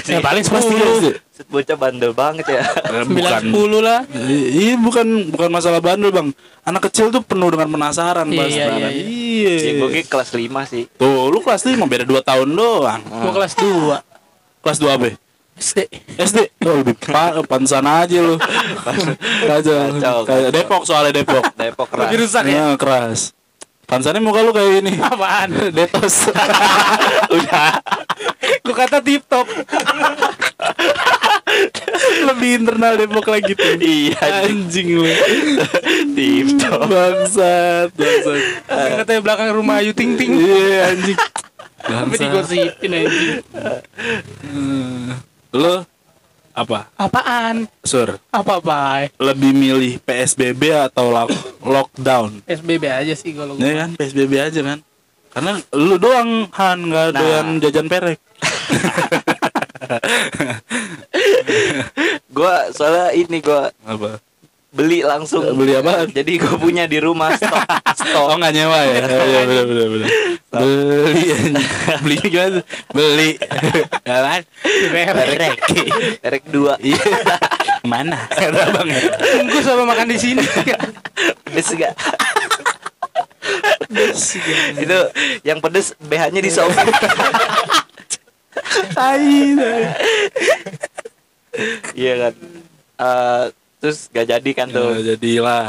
Ya paling Kelas tiga 10 SD. Set bocah bandel banget ya. Eh, 9 bukan 10 lah. Iya bukan bukan masalah bandel bang. Anak kecil tuh penuh dengan penasaran Iya, pas iya, sekarang. iya. Iya. Ya, gue kelas 5 sih. Tuh lu kelas 5 beda 2 tahun doang. Gua kelas 2 Kelas 2 apa? SD. SD. Oh lebih pa pansan aja lu. Kacau. Kacau, Kayak. Depok soalnya Depok. Depok keras. Lebih rusak ya. Iya keras. Pansannya muka lu kayak ini. Apaan? Detos. *laughs* Udah. Gua kata tip top. *laughs* lebih internal Depok lagi tuh. Iya, Anjing lu. Tim top. Bangsat, bangsat. Katanya belakang rumah Ayu Ting Ting. Iya anjing. Tapi Bangsat. digosipin anjing. Hmm. Lu apa? Apaan? Sur, Apa bay? lebih milih PSBB atau lock- lockdown? SBB aja sih kalau Ya kan, PSBB aja kan. Karena lu doang Han nggak Nah. doyan jajan perek. Gua soalnya ini gua Apa? beli langsung. Beli apaan? Jadi gua punya di rumah stok. stok. Oh nggak nyewa ya? Oh, iya bener bener bener. Beli. Beli gimana? Beli. Ya kan? Perek. Erek 2. Iya. Mana? Kata bang ya. Bungkus sama makan di sini. Pedes gak? itu yang pedes BH-nya disobek. Tai. *laughs* tai. Iya kan. Eh, terus gak jadi kan Ya, tuh jadilah.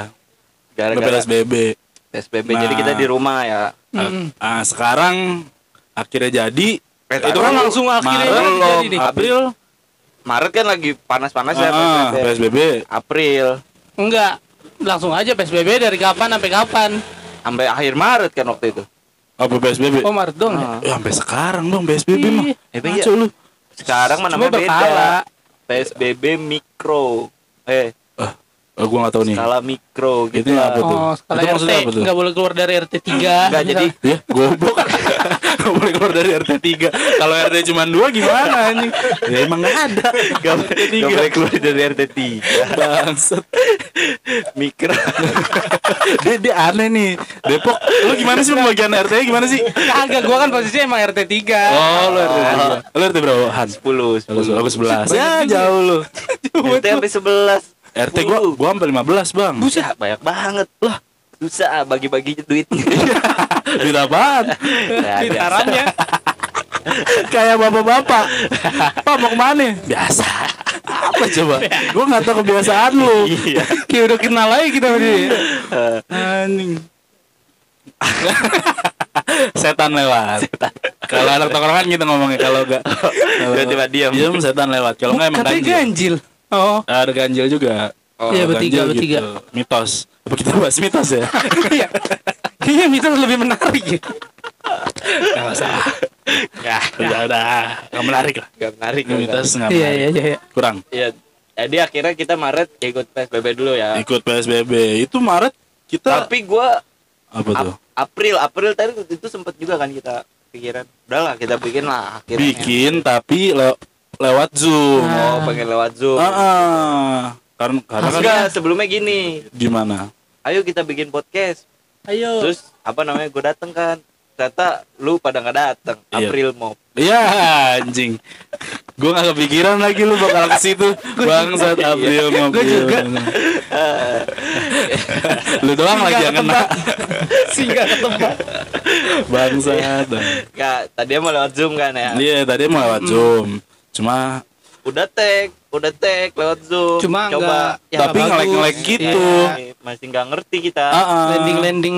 gara-gara PSBB. PSBB. Nah. Jadi kita di rumah ya. Mm. Ah, sekarang akhirnya jadi. Eh, itu kan langsung akhirnya Maret jadi jadi nih. April. Maret kan lagi panas-panas ya Ah, PSBB. PSBB. April Enggak. Langsung aja PSBB dari kapan sampai kapan? sampai akhir Maret kan waktu itu. Apa PSBB? Oh Maret dong ya. Ah. Ya, sampai sekarang dong PSBB Iya. mah. Eh, iya. Lu. Sekarang mana Cuma beda. PSBB mikro. Eh, Oh, gua nggak tahu nih. skala mikro Itu gitu. apa lah. tuh? Oh, skala Itu RT maksudnya apa tuh? nggak boleh keluar dari RT 3 Enggak jadi Ya, goblok. Gak boleh keluar dari RT 3 Kalau RT cuma 2 gimana anjing? Ya emang gak ada Gak boleh, gak boleh keluar dari RT 3 Bangsat Mikro dia, dia aneh nih Depok Lu gimana sih pembagian RT gimana sih? Kagak, gua kan posisinya emang RT 3 Oh lu RT 3 Lu RT berapa? Han? 10 10 Aku 11 Ya jauh lu RT sampai 11 RT gua gua sampai 15 bang Buset banyak banget lah Susah bagi-bagi duitnya *laughs* Duit apaan? Nah, taramnya *laughs* Kayak bapak-bapak Pak mau ke mana? Biasa Apa coba? Gua gak tau kebiasaan lu Iya *laughs* Kayak udah kenal aja kita dia Anjing. setan lewat. Kalau anak tongkrongan gitu ngomongnya kalau enggak Tiba-tiba diam. Diam setan lewat. Kalau enggak emang Katanya ganjil. ganjil Oh Ada ganjil juga. Oh, Iya, bertiga, ganjil bertiga. gitu. Mitos. Apa kita bahas mitos ya? *laughs* Iya Kayaknya mitos lebih menarik ya Enggak usah. Ya Udah, udah. Enggak menarik lah. Gak menarik Mitos Iya menarik. iya iya iya. Kurang. Iya Jadi akhirnya kita Maret ikut PSBB dulu ya Ikut PSBB. Itu Maret kita Tapi gua apa tuh? Ap- April April tadi itu sempet juga kan kita pikiran udahlah kita bikin lah akhirnya Bikin tapi le- lewat Zoom. oh pengen lewat zoom Ah, ah. Karena karena kan enggak sebelumnya gini gimana? ayo kita bikin podcast Ayo terus apa namanya gue dateng kan ternyata lu pada nggak dateng Iya. April mau Iya anjing. Gue gak kepikiran lagi lu bakal ke situ. Bangsat April mau Gua juga. lu doang lagi yang kena. Singgah ke tempat Bangsat. nggak tadi mau lewat zoom kan ya Iya tadi mau lewat Zoom. Cuma udah tag udah tag lewat zoom Cuma coba Ya, tapi bagus. ngelek-ngelek gitu. Iya, masih nggak ngerti kita Ah, ah. Landing-landing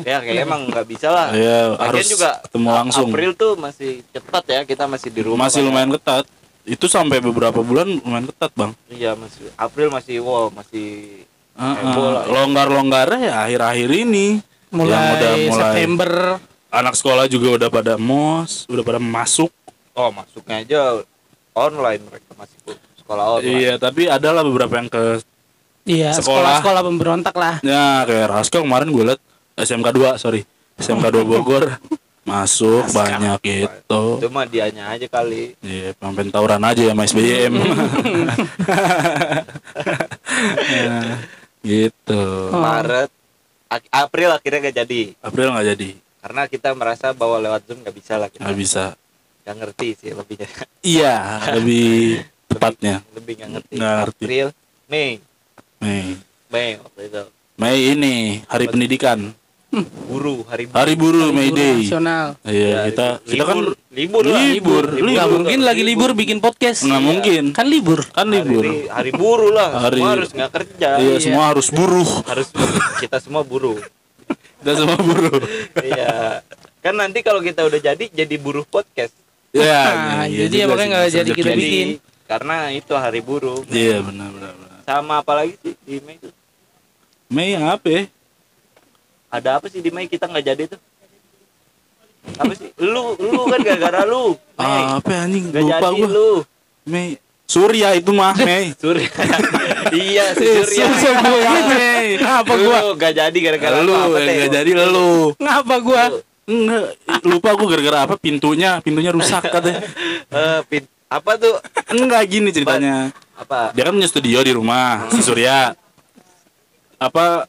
ya kayak emang nggak bisa lah Iya, Lagian harus juga ketemu langsung. April tuh masih cepat ya kita masih di rumah masih kan ya. lumayan ketat. Itu sampai beberapa bulan lumayan ketat, Bang. iya masih April masih wow masih Ah, Heboh ah. lah ya. Longgar-longgarnya ya akhir-akhir ini. Mulai, Yang udah mulai September anak sekolah juga udah pada mos, udah pada masuk. oh masuknya aja online mereka masih sekolah online. Iya, tapi adalah beberapa yang ke Iya Sekolah. sekolah-sekolah pemberontak lah. Ya kayak Raska kemarin gue liat SMK 2 sorry. SMK 2 Bogor. *laughs* Masuk banyak gitu. Itu mah dianya aja kali. Iya pengen tawuran aja *laughs* ya sama SBM Nah, gitu. Oh. Maret Ak- April akhirnya gak jadi. April nggak jadi. Karena kita merasa bahwa lewat zoom nggak bisa lah kita. Nggak bisa nggak ngerti sih lebihnya Iya, *laughs* lebih tepatnya. lebih nggak ngerti Nggak ngerti. April Mei Mei. Mei waktu itu Mei ini hari pendidikan. buru hari Hari buruh May Libur Day. nasional. Iya, kita kita kan libur lah libur, Nggak libur. mungkin lagi libur bikin podcast. Nggak mungkin. Kan libur. Kan hari, libur. hari buru lah Hari- semua harus nggak kerja Iya, semua harus buruh. harus kita semua buru Kita semua buruh. iya kan nanti kalau kita udah jadi jadi buruh podcast Iya, Nah, *laughs* iya jadi juga makanya nggak jadi kita rezeki. bikin. karena itu hari buruh Iya, benar benar benar. sama apa lagi sih di Mei itu Mei apa ya? ada apa sih di Mei kita nggak jadi tuh apa sih lu lu kan gara-gara lu *laughs* Mei Apa ya, anjing? nggak Lupa jadi gua. lu Mei. Surya itu mah, *laughs* Mei. Surya iya si Eh, Surya Surya gua, Mei. Ngapa gua? lu nggak jadi gara-gara Lu apa nggak jadi lu. Ngapa gua? Enggak, lupa gua gara-gara apa pintunya, pintunya rusak katanya. *laughs* Eh, pin- apa tuh Enggak gini ceritanya. apa Dia kan punya studio di rumah, si Surya. Apa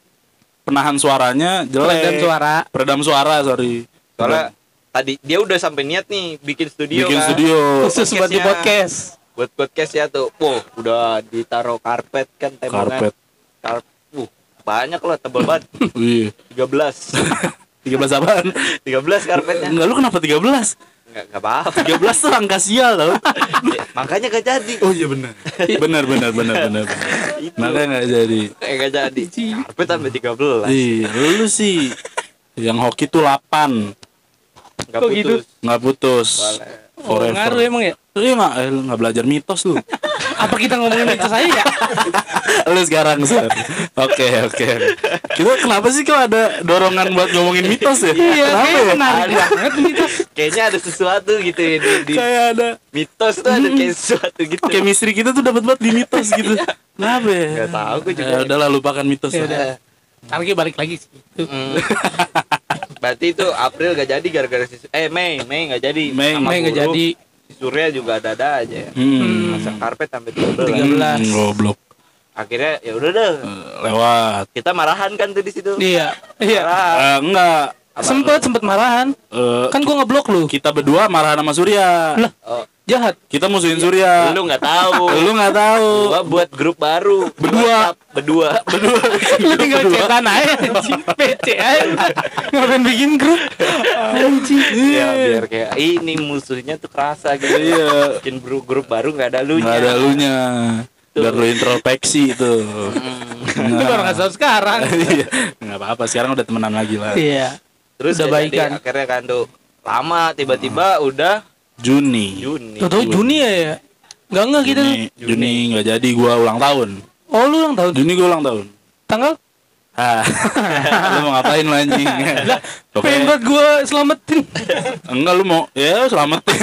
penahan suaranya jelek. Peredam suara. Peredam suara, sorry. soalnya tadi dia udah sampai niat nih bikin studio bikin kan. studio. Khusus buat di podcast. buat podcast ya tuh wow udah ditaruh karpet kan tembakan Karpet. Karp- uh, banyak lah tebel banget *laughs* Wih, *laughs* 13 13 apaan? 13 karpetnya Enggak lu kenapa 13? nggak nggak apa-apa 13 tuh angka sial tau. makanya gak jadi Oh iya benar. Benar benar benar benar. Makanya nggak jadi. kayak gak jadi karpet sampai 13 Ih, lu sih yang hoki tuh 8 nggak Kok gitu? putus nggak putus. Oh, Forever. ngaruh emang ya? Iya nggak, eh, nggak belajar mitos lu. *laughs* Apa kita ngomongin itu saya ya? *laughs* lu sekarang Sar. Oke oke. Kita kenapa sih kok ada dorongan buat ngomongin mitos ya? Iya, Kenapa ya? menarik banget gitu. kayaknya ada sesuatu gitu ya di, di Kayak ada mitos tuh ada kayak sesuatu gitu chemistry kita tuh dapat banget di mitos *laughs* gitu. Kenapa ya? Nggak tahu, gua juga. Ya udahlah lupakan mitos. Ya udah. Kita balik lagi sih. Itu. Berarti itu April gak jadi gara-gara si eh Mei Mei gak jadi Mei. Sama Mei buruh, jadi. si Surya juga ada-ada aja ya Hmm. masang karpet sampai 13 13. Hmm, goblok. akhirnya ya udah deh Eh, lewat. kita marahan kan tuh di situ Iya. Iya. Eh, enggak. Sempet sempet marahan. Eh, Kan gua ngeblok lu. kita berdua marah sama Surya. Lah, oh, jahat. Kita musuhin Surya. lu nggak tahu *laughs* Lu nggak tahu. gua buat grup baru Berdua. Berdua *laughs* Berdua. *laughs* Lu tinggal cetan aja. PC aja. Ngapain bikin grup? Anjing. ya biar kayak ini musuhnya tuh kerasa gitu Iya. bikin grup, grup baru nggak ada lu Nggak ada lunya. Biar lu introspeksi itu. Itu baru nggak tahu sekarang. Iya. Nggak apa-apa. Sekarang udah temenan lagi lah. Iya. terus Udah ya baikan. akhirnya kan tuh lama tiba-tiba udah Juni. Juni Tuh Juni ya ya. Enggak enggak kita. Juni, Juni nggak jadi gua ulang tahun. Oh lu ulang tahun. Juni gua ulang tahun. Tanggal? Ah, *laughs* lu mau ngapain lu anjing? *laughs* Pengen Pokoknya buat gue selamatin. enggak lu mau ya selamatin.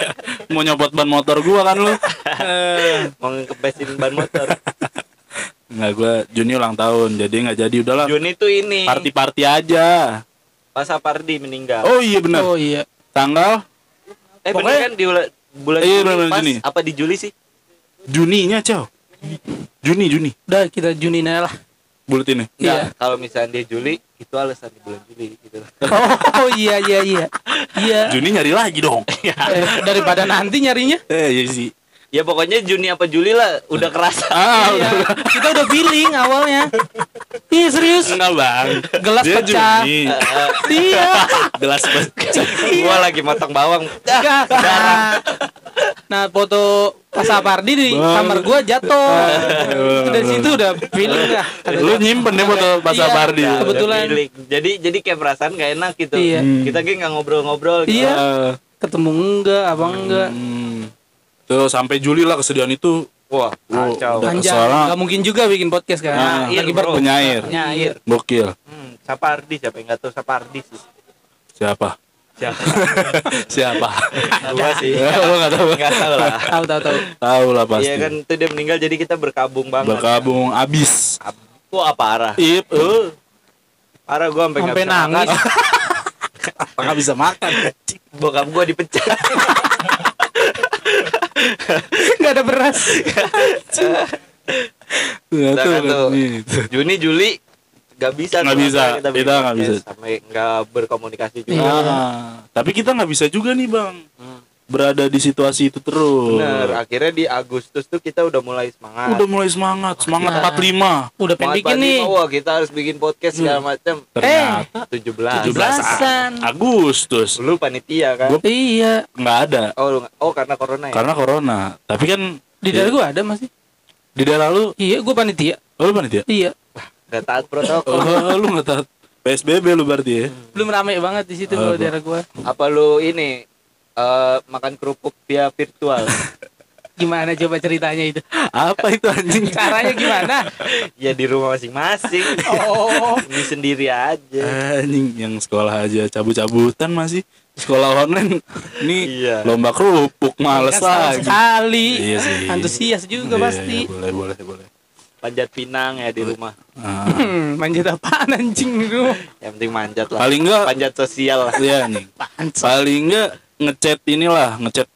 *laughs* mau nyopot ban motor gua kan lu. Eh, mau ngepesin ban motor Enggak gua Juni ulang tahun jadi nggak jadi udahlah. Juni tuh ini Party-party aja. pas Sapardi meninggal Oh iya benar. Oh iya. Tanggal eh pokoknya- kan di bulan bulan Iya, Juni pas Juni. apa di Juli sih Juninya, Cow. Juni, Juni. Udah kita Juni lah. Buletinnya. Iya. Kalau misalnya dia Juli itu alasan di bulan Juli gitu Oh, oh iya iya iya. Iya. Juni nyari lagi dong. *laughs* Eh, daripada nanti nyarinya. eh, iya sih. Ya pokoknya Juni apa Juli lah udah kerasa Ah, Iya. udah. Kita udah feeling awalnya. Iya serius. Enggak, Bang. Gelas Dia pecah. Juni. Iya. Gelas pecah. gua lagi motong bawang Enggak. Nah, nah foto pas Sapardi di Bang. kamar gua jatuh. Itu dari situ udah feeling dah. Lu nyimpen deh foto Pak Iya, Sapardi. iya. Kebetulan. Feeling. jadi jadi kayak perasaan gak enak gitu Iya. kita kayak nggak ngobrol-ngobrol gitu. Iya. Eh, Ketemu enggak, apa enggak? hmm. Tuh sampai Juli lah kesedihan itu. wah kacau udah. Panjang. soalnya- Nggak mungkin juga bikin podcast kan. Nah, Lagi bro. Penyair. nyair Gokil. hmm, Sapardi siapa yang nggak tahu Sapardi sih Siapa? siapa *laughs* Siapa? gua sih Lu nggak tahu. nggak tahu lah tahu tahu tahu. Tahu lah pasti. Iya kan itu dia meninggal jadi kita berkabung banget. Berkabung abis. Wah parah. Ip, Uh. Parah gua sampai nggak Sampai bisa nangis. makan. apa *laughs* nggak bisa makan? Bokap gua dipecat. *laughs* *laughs* Enggak ada beras. *laughs* Nggak kan. tuh. Gitu. Juni Juli nggak bisa Nggak bisa. Kita nggak bisa. sampai nggak berkomunikasi juga. Iya. Ah, tapi kita nggak bisa juga nih bang. Hmm. Berada di situasi itu terus. Bener, akhirnya di Agustus tuh kita udah mulai semangat. Udah mulai semangat, semangat Nah. 45. Udah pengen bikin nih. Wah, kita harus bikin podcast segala macam. Ternyata 17. 17-an. Agustus. Lu panitia kan? Gua- Iya. nggak ada Oh, lu oh karena corona ya. karena corona. Tapi kan Di daerah gua ada masih. di daerah lu, Iya, gua panitia. oh, lu panitia? Iya. Gak taat protokol. Oh, lu nggak tahu PSBB lu berarti ya? Belum rame banget di situ gua- daerah gua. Apa lu ini eh, makan kerupuk via virtual? *laughs* Gimana coba ceritanya itu? Apa itu anjing? Caranya gimana? ya di rumah masing-masing. Oh. *laughs* Ini sendiri aja. Anjing yang sekolah aja cabut-cabutan masih sekolah online. Ini Iya. lomba kerupuk males Kan lagi. Sekali. Iya sih. Antusias juga Iya, pasti. Boleh, boleh, boleh. Panjat pinang ya di rumah. Ah, Hmm, *laughs* manjat apaan anjing lu? Yang penting manjat lah. paling enggak Panjat sosial lah. ya nih. Paling enggak ngechat inilah, ngechat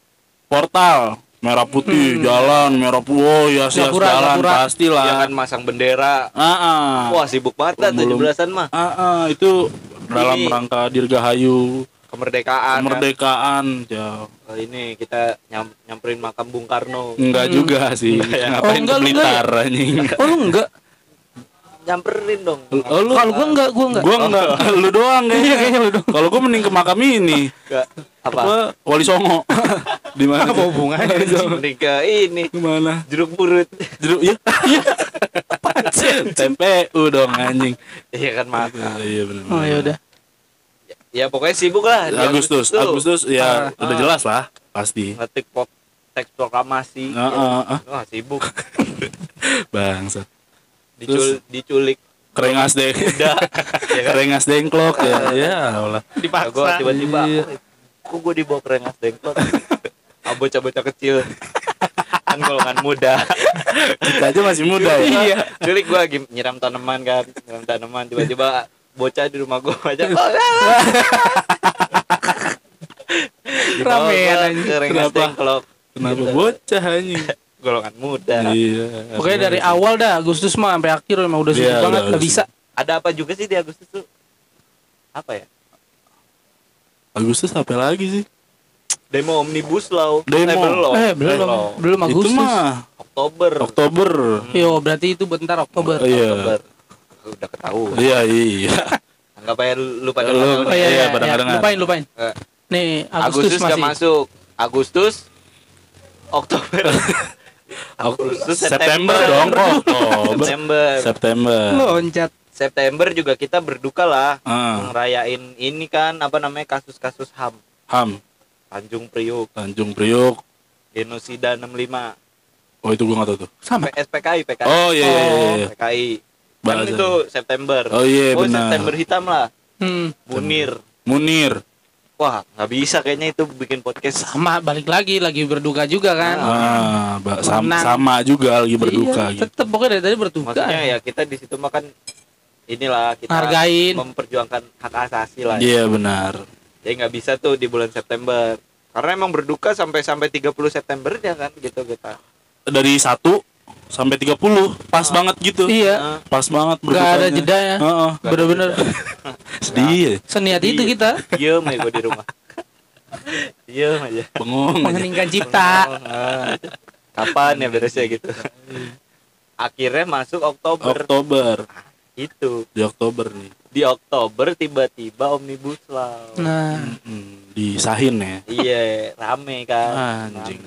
portal merah putih jalan merah putih oh ya siap Gapura, jalan gapura. pastilah. Ya kan masang bendera. Ah, ah. Wah, sibuk banget lah Belum. 17-an mah. Ah, ah, itu dalam Ini- rangka dirgahayu Kemerdekaan. kan. kemerdekaan ya Oh, ini kita nyam, nyamperin makam Bung Karno. enggak juga sih ya. ngapain Oh, enggak, enggak Blitar anjing *laughs* Oh lu enggak? Nyamperin dong. oh lu Kalau gua enggak, gua enggak. gua enggak *laughs* lu doang Iya, kayaknya kayaknya lu doang. kalau gua mending ke makam ini Ke apa? apa Wali Songo *laughs* di mana Apa hubungannya? Wali Songo. Mending ke ini Ke mana? jeruk purut. Jeruk ya? Iya. TPU dong anjing. Iya kan makam. Iya benar. Oh ya udah. Ya pokoknya sibuk lah. di Agustus, tuh. Agustus ya Ah. udah jelas lah pasti. Ngetik pop teks proklamasi. Ah, ah, ah. Wah, sibuk. *laughs* Bangsat. Dicul, diculik. Kerengas deh. Udah. *laughs* ya kan? Kerengas dengklok ya. Ya Allah. Dipaksa. Gue tiba-tiba. Iya. Kok gue dibawa ke rengas dengklok? *laughs* Ah, bocah-bocah kecil. kan golongan muda. Kita aja masih muda ya. Iya. Culik gue lagi nyiram tanaman kan. Nyiram tanaman. Tiba-tiba bocah di rumah gue aja. Oh, *laughs* rengas Kenapa? dengklok. Kenapa bocah anjing? *laughs* Golongan muda. Iya. Pokoknya dari awal dah Agustus mah sampai akhir emang udah sibuk Iya, banget udah- nggak udah bisa. Ada apa juga sih di Agustus tuh? Apa ya? Agustus apa lagi sih? Demo Omnibus Law. Demo. Eh, belum. Eh belum belum Itu Agustus. mah Oktober. Oktober. Yo berarti itu bentar Oktober. Iya. Oktober. Udah ketahuan. Iya, iya. Anggap aja lu pada Lu- kenal. Oh iya, Iya, iya, iya. dengar. lupain lupain. Eh, Nih Agustus, Agustus, masih. masuk. Agustus Oktober. *laughs* Agustus September dong kok. Oktober. September. September. Loncat. September juga kita berduka lah Ah, ngerayain ini kan apa namanya kasus-kasus HAM Ham, Tanjung Priuk Tanjung Priok. genosida 65 Oh itu gua nggak tahu tuh. Sama. SPKI PKI Oh iya iya iya. PKI kan Bahasa. itu September Oh iya oh benar. September hitam lah Hmm. Munir Munir. wah nggak bisa kayaknya itu bikin podcast Sama balik lagi lagi berduka juga kan. Ah, ba- sam- Menang. sama juga lagi berduka Iya, gitu. tetep pokoknya dari tadi berduka. maksudnya ya kita di situ makan inilah kita Hargain. memperjuangkan hak asasi lah ya. Iya benar. jadi nggak bisa tuh di bulan September karena emang berduka sampai sampai 30 September ya kan gitu kita Dari 1 sampai 30 pas banget gitu. Iya. Nah, Pas banget Gak ada jeda ya. Heeh. Bener-bener *laughs* Sedih ya. seniat itu Iya. kita diem aja gue di rumah *laughs* diem aja Bengong aja. mengeningkan cipta. Ah, kapan ya beresnya gitu akhirnya masuk Oktober Oktober. Itu Di Oktober nih. di Oktober tiba-tiba omnibus law Nah, Hmm, disahin ya. iya rame kan Anjing.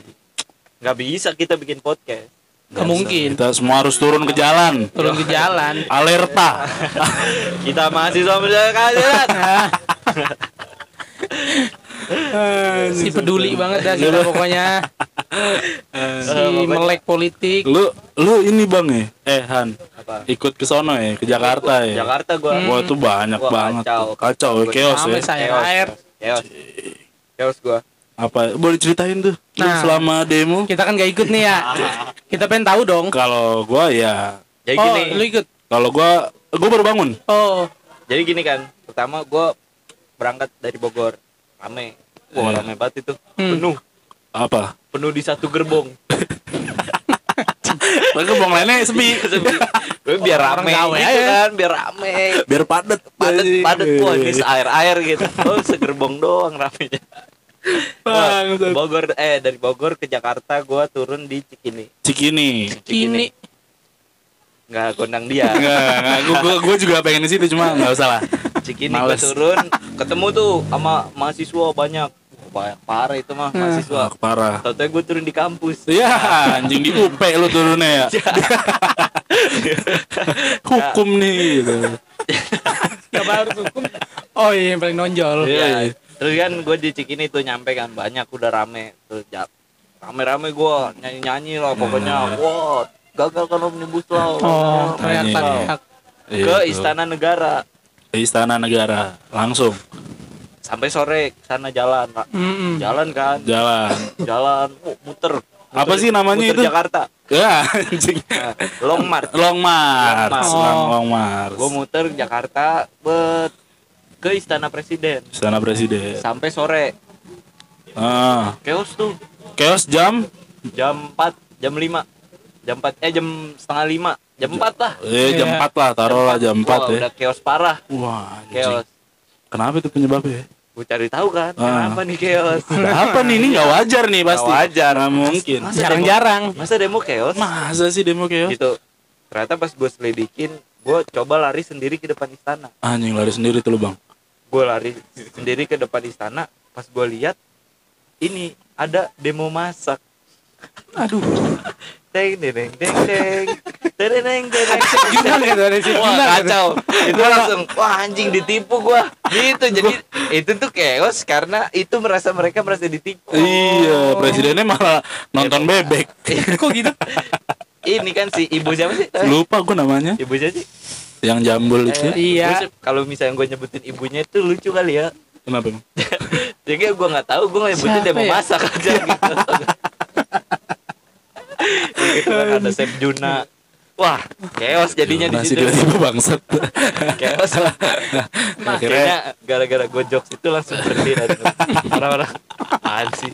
Nggak bisa kita bikin podcast nggak mungkin Kita semua harus turun ke jalan. turun ke jalan. Alerta. *laughs* kita masih sama kalian *laughs* Si peduli banget dah kita pokoknya. Si melek politik. Lu lu ini Bang ya? Eh Han, apa ikut ke sono ya, ke Jakarta ya. Jakarta gua Wah itu banyak Wah, banget. kacau. tuh. Kacau, ya, chaos ya. saya Chaos, air. chaos chaos gua Apa boleh ceritain tuh? Nah. selama demo? Kita kan gak ikut nih ya. *laughs* Kita pengen tahu dong. Kalau gua ya, jadi Oh, gini lu ikut. kalau gua gua baru bangun. Oh, jadi gini kan pertama gua berangkat dari Bogor rame wah Iya. rame banget itu Hmm. penuh Apa? penuh di satu gerbong *laughs* Mereka bong lainnya sepi. *laughs* Biar rame gawe gitu aja. kan biar rame Biar padet. padet anjing. padet wah ini air air gitu oh segerbong doang ramenya Wah, Bangsat. Bogor eh dari Bogor ke Jakarta gua turun di Cikini. Cikini. Ini Nggak gondang dia. Enggak, enggak. Gua, gua, gua juga pengen di situ cuma nggak usah lah. Cikini Males. turun, ketemu tuh sama mahasiswa banyak. Banyak parah itu mah Hmm. mahasiswa. Wah, parah. Tau-tau gue turun di kampus. Ya, anjing di UP lu turunnya ya. *laughs* Hukum nih gitu. Gak harus hukum. Oh iya yang paling nonjol. Iya, iya. Ya, terus kan gue di Cikini tuh nyampe kan banyak udah rame terus rame-rame gue nyanyi-nyanyi lah pokoknya wah gagal kan omnibus law Oh, teriak-teriak. Iya, ke. Istana Negara Istana Negara langsung sampai sore sana jalan Pak. Mm-mm. jalan kan jalan. jalan oh, muter Apa sih namanya muter itu? Jakarta Ya, anjing. Nah, Long March Long March, Long March. Long, Oh. Long March. gue muter Jakarta bet ke Istana Presiden Istana Presiden. sampai sore Ah, chaos tuh chaos jam jam 4 jam 5 jam 4 eh jam setengah 5 jam 4 lah eh jam Iya. 4 lah, taruhlah jam 4 Wah, ya. udah chaos parah Wah, chaos Kenapa itu penyebabnya? gue cari tahu kan Ah. kenapa nih chaos *laughs* Apa nih ini nggak wajar nih pasti. Nggak wajar. Nggak mungkin. Masa Jarang-jarang. masa demo chaos Masa sih demo chaos? gitu ternyata pas gue selidikin gue coba lari sendiri ke depan istana Anjing lari sendiri tuh lu, Bang. gue lari sendiri ke depan istana pas gue lihat ini ada demo masak Aduh. teng *laughs* deng deng deng deng deng deng deng Gimana gitu ada sih? Wah kacau Itu langsung Wah anjing ditipu gua Gitu jadi Itu tuh chaos Karena itu merasa mereka merasa ditipu Iya, presidennya malah nonton bebek. Kok gitu? Ini kan si ibu siapa sih? Lupa gua namanya. Ibu siapa sih? Yang jambul itu. Eh, Iya. gua Kalau misalnya gue nyebutin ibunya itu lucu kali ya Kenapa? *laughs* Jadi gue nggak tahu gue nyebutin Siapa dia mau ya? masak aja gitu *laughs* gitu kan ada Chef Juna Wah, chaos jadinya di situ. tiba-tiba bangsat. Chaos. Akhirnya Kayaknya gara-gara gue jokes itu langsung berhenti orang-orang apaan sih?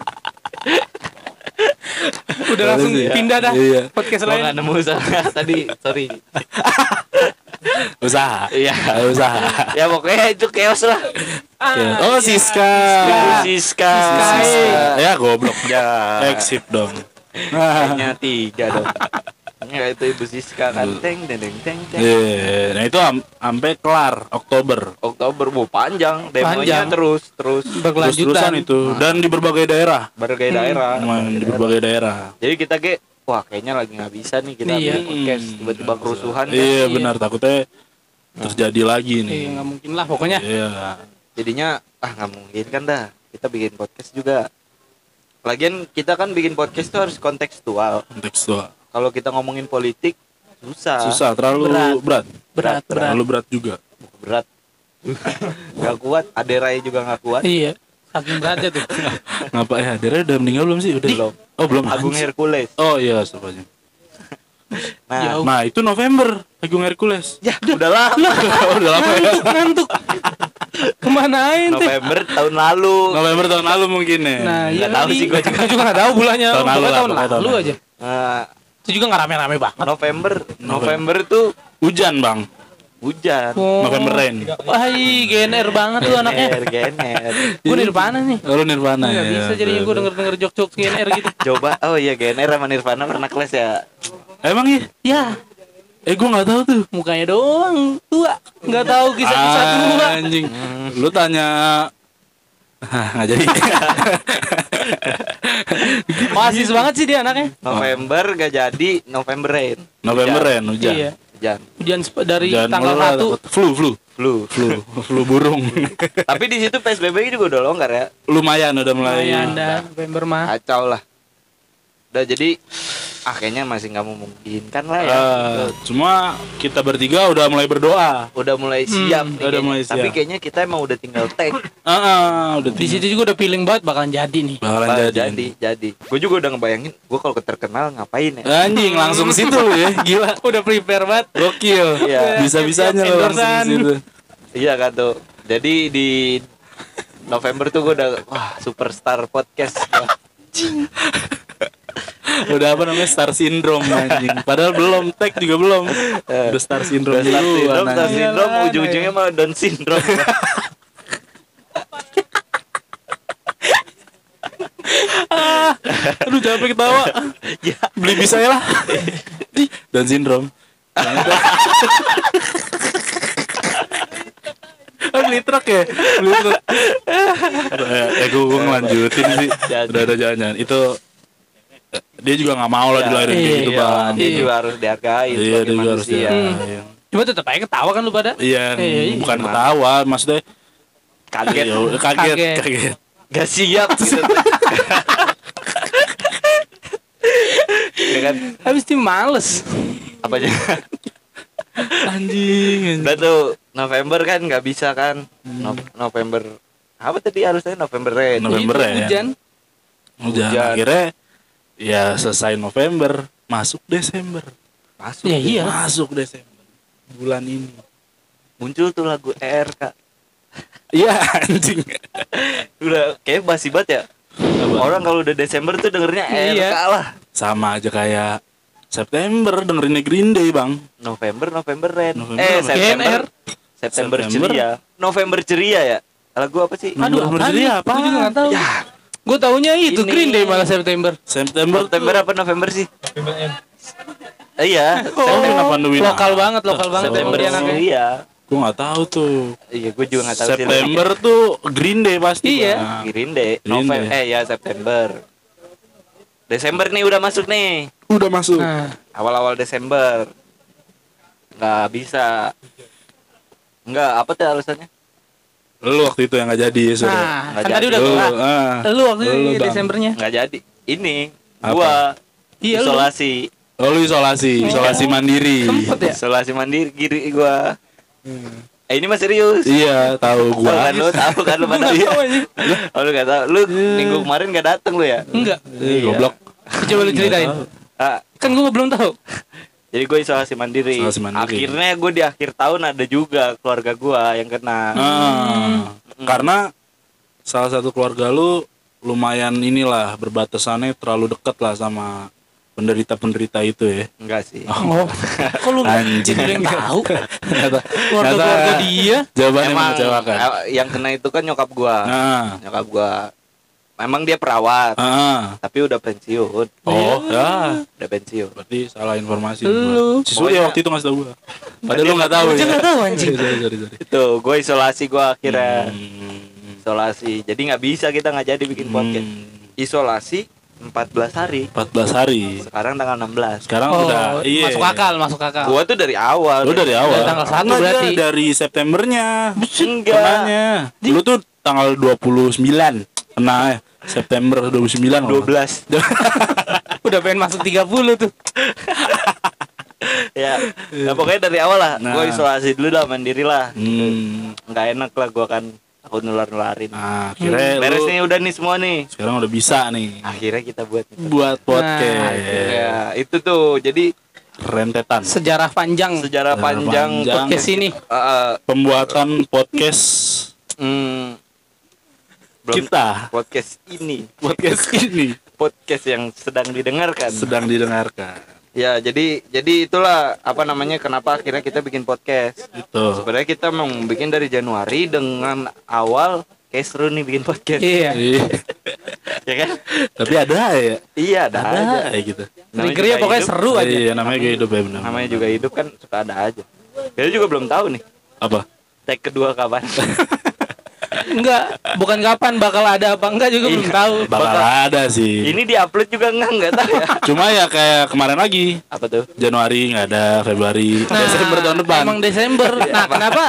Udah langsung Iya. pindah dah. Iya. Podcast Gue lain. nggak nemu usaha *laughs* tadi, sorry. usaha. Iya. usaha. *laughs* Ya pokoknya itu chaos lah. Ya. Oh, Siska. Ibu Siska. Siska. Ya goblok. Ya. Exit dong. Nah, Kayaknya tiga dong. Ya itu Ibu Siska kan teng teng teng teng. teng. Iya, nah itu am- sampai kelar Oktober. Oktober mau panjang, demonya Panjang. terus terus Berkelanjutan. Terus-terusan itu dan di berbagai daerah. berbagai daerah. Main di berbagai daerah. Jadi kita kayak wah kayaknya lagi nggak bisa nih kita Iya. bikin podcast tiba-tiba kerusuhan kan. Iya Iya. benar takutnya terjadi lagi nih. Iya, nggak mungkin lah pokoknya. Iya. Jadinya ah nggak mungkin kan dah kita bikin podcast juga. Lagian kita kan bikin podcast tuh harus kontekstual. Kontekstual. Kalau kita ngomongin politik susah. Susah, terlalu Berat. berat. Berat, berat. Terlalu berat juga. Berat. *laughs* gak kuat. Aderai juga nggak kuat. Iya. Saking beratnya tuh. *laughs* Ngapa ya? Dere udah meninggal belum sih? Udah. Belum. Oh, belum. Agung. Hercules. Oh iya, astagfirullah. *laughs* Nah, Jauh. Nah, itu November Agung Hercules. ya udah lama. udah lama ya. Ngantuk, ngantuk. Ke mana teh? November tahun lalu. November tahun lalu mungkin ya. Nah, iya. Nggak tahu sih gua juga. Gua juga nggak tahu bulannya. Tahun lalu tahun lalu lalu. aja. Itu juga nggak rame-rame banget. November, November tuh Hujan, Bang. hujan. Oh. November rain. Wah, ih, GNR banget tuh anaknya. Gener, gener. Gue Nirvana nih. Oh, lu Nirvana Nggak ya. bisa jadinya gue denger-denger jok-jok GNR gitu. *laughs* Coba, oh iya Gener sama Nirvana pernah kelas ya. Emang iya? Ya, Eh, gua nggak tahu tuh. mukanya doang tua. Nggak tahu kisah-kisah tua. Anjing. Lu tanya *laughs* Nggak jadi. *laughs* Oasis banget sih dia anaknya. November gak jadi, November rain. November Hujan. rain hujan. Iya. Hujan, Hujan dari Hujan tanggal mulu lah, 1 dapet Flu, flu. flu. Flu, flu burung. Tapi di situ PSBB juga udah longgar ya. Lumayan udah mulai. lumayan dah November mah. Kacau lah. Udah jadi ah kayaknya masih nggak memungkinkan lah ya. Eh, cuma kita bertiga udah mulai berdoa. udah mulai siap udah nih kayaknya. mulai Tapi siap. kayaknya kita emang udah tinggal tag. Ah, udah Di situ juga udah feeling banget bakalan jadi nih. bakalan Bah, jadi. jadi, jadi. Gue juga udah ngebayangin, gue kalau terkenal ngapain ya? Anjing langsung situ ya, gila. *laughs* Udah prepare banget. Gokil. Iya. Bisa-bisanya Siap-siap lo langsung situ. Iya kan tuh. Jadi di November tuh gue udah wah superstar podcast. *laughs* Udah apa namanya star syndrome anjing. Padahal belum tag juga belum. Udah star syndrome Udah star dulu, syndrome, star syndrome, ujung-ujungnya malah Down syndrome. *laughs* capek ketawa. *laughs* Ya. Beli bisa ya lah. Dan sindrom. Oh, beli truk ya? Beli truk. eh, eh gue, gue ngelanjutin sih. Jangan. Udah, udah jangan-jangan. Itu eh, dia juga nggak mau lah Ya, dilahirin kayak gitu, iya, Bang. Dia juga harus dihargai Iya, sebagai dia juga harus manusia. dihargai. Cuma tetap aja ketawa kan lu pada. Iya, Iya, iya. bukan Gimana? ketawa, maksudnya Kaget. ya udah, kaget, Kaget. kaget. Gak siap gitu. ya kan Habis itu males. apa aja Anjing. udah tuh November kan nggak bisa kan No- November apa tadi harusnya November Red November ya. Hujan. Hujan. Hujan. Akhirnya ya selesai November, masuk Desember. masuk Ya iya. Masuk Desember. Bulan ini. muncul tuh lagu ERK Iya, anjing. *laughs* udah kayak basi banget ya orang kalau udah Desember tuh dengernya ERK Iya. lah Sama aja kayak September dengerinnya Green Day, Bang. November November Red November, eh November. September September September. ceria November ceria ya lagu apa sih Aduh, November nih? apa? Gua juga gak tahu. ya Gue taunya itu Ini. Green Day malah September. September September apa November sih November. Eh, iya Oh, September lokal banget, lokal banget September dia anaknya. ceria Gue gak tahu tuh. iya gue juga nggak tahu sih September tuh Green Day pasti. Iya. Bang. Green Day, Green November, Day. eh ya September. Desember nih udah masuk nih, Udah masuk. Nah, awal-awal Desember. Nggak bisa. Nggak, apa tuh alasannya? Lu waktu itu yang gak jadi, ya, Saudara. nah Nggak kan tadi jadi. udah Lu, ah. Lu waktu Lu, itu. Desembernya. Nggak jadi. Ini, Apa? gua Iya, lu. isolasi. Oh, lu isolasi, isolasi mandiri. Sempet ya? Isolasi mandiri kiri gua. Eh ini mah serius. Iya, tahu Tahu gua. kan lu tahu kan lu pada Nggak tahu aja. Oh lu nggak tahu. Lu minggu kemarin nggak dateng lu ya? Enggak. Eh, goblok. Coba lu ceritain. Ah, Kan gue belum tahu. Jadi gue isolasi mandiri. Isolasi mandiri. Akhirnya gue di akhir tahun ada juga keluarga gua yang kena. Ah, karena salah satu keluarga lu lumayan inilah berbatasannya terlalu dekat lah sama penderita-penderita itu ya. Enggak sih. Oh, kok lu Anjing. yang tahu? Ternyata Keluarga-keluarga dia. jawabannya Emang mengecewakan. eh, yang kena itu kan nyokap gua. Nah, Nyokap gua. Memang dia perawat, ah, tapi udah pensiun. oh, ya, Udah pensiun. berarti salah informasi. Lu. Si Surya Pokoknya- waktu itu ngasih tau gua. Padahal lu nggak tahu ya. nggak tahu anjing. Sorry, sorry, sorry. Itu gue isolasi gua akhirnya. Hmm. Isolasi. Jadi nggak bisa kita nggak jadi bikin podcast. Hmm. Isolasi 14 hari. 14 hari. Sekarang tanggal 16. Sekarang Oh, udah iya. masuk akal, masuk akal. Gua tuh dari awal. Lu dari awal. Dari tanggal satu Enggak, berarti. dia dari Septembernya. Enggak. Kenanya. Lu tuh tanggal 29. Ya. September 29. kalau 12. Udah pengen masuk 30 tuh. ya. Nah, pokoknya dari awal lah. Nah. Gua isolasi dulu lah, mandiri lah. Hmm. Nggak enak lah gua kan takut nular-nularin. Nah, akhirnya Beres lu nih udah nih semua nih. sekarang udah bisa nih Akhirnya kita buat nih. buat podcast. Ya, itu tuh. Jadi Rentetan. Sejarah panjang sejarah Sejarah panjang, panjang. podcast ini. Eh, Pembuatan podcast hmm, belum kita. podcast ini Podcast *laughs* ini podcast yang sedang didengarkan sedang didengarkan. ya jadi jadi itulah apa namanya kenapa akhirnya kita bikin podcast Itu. sebenarnya kita mau bikin dari Januari dengan awal kayak seru nih bikin podcast Iya. *laughs* Iya. ya kan Tapi ada ya. iya ada, aja Ada ya gitu. Namanya Triggernya juga pokoknya hidup. seru aja. Iya, namanya kayak hidup ya benar. namanya juga hidup kan suka ada aja kita juga belum tahu nih apa? tag kedua kapan *laughs* Enggak, bukan kapan bakal ada apa enggak juga belum tahu. Bakal ada sih. ini diupload juga enggak enggak tahu ya *laughs* Cuma ya kayak kemarin lagi. apa tuh Januari nggak ada, Februari, Nah, Desember tahun depan. Emang Desember. *laughs* Nah, kenapa?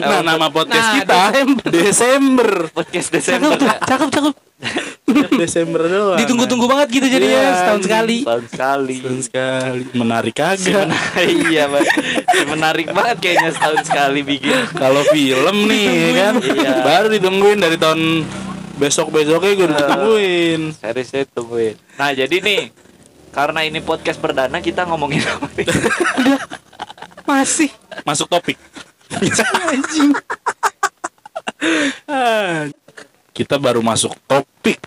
Nah, nama podcast Nah, kita Desember. Desember. podcast Cakep Desember tuh, cakep cakep. Desember doang. Ditunggu-tunggu banget gitu jadinya Iya, setahun sekali. tahun sekali Setahun sekali. Menarik kagak. iya menarik banget kayaknya setahun sekali bikin Kalau film nih ya kan, Iya. baru ditungguin dari tahun besok besoknya gue udah ditungguin. seriusnya tungguin nah jadi nih karena ini podcast perdana kita ngomongin apa nih Masih. Masuk topik. Anjing. Kita baru masuk topik.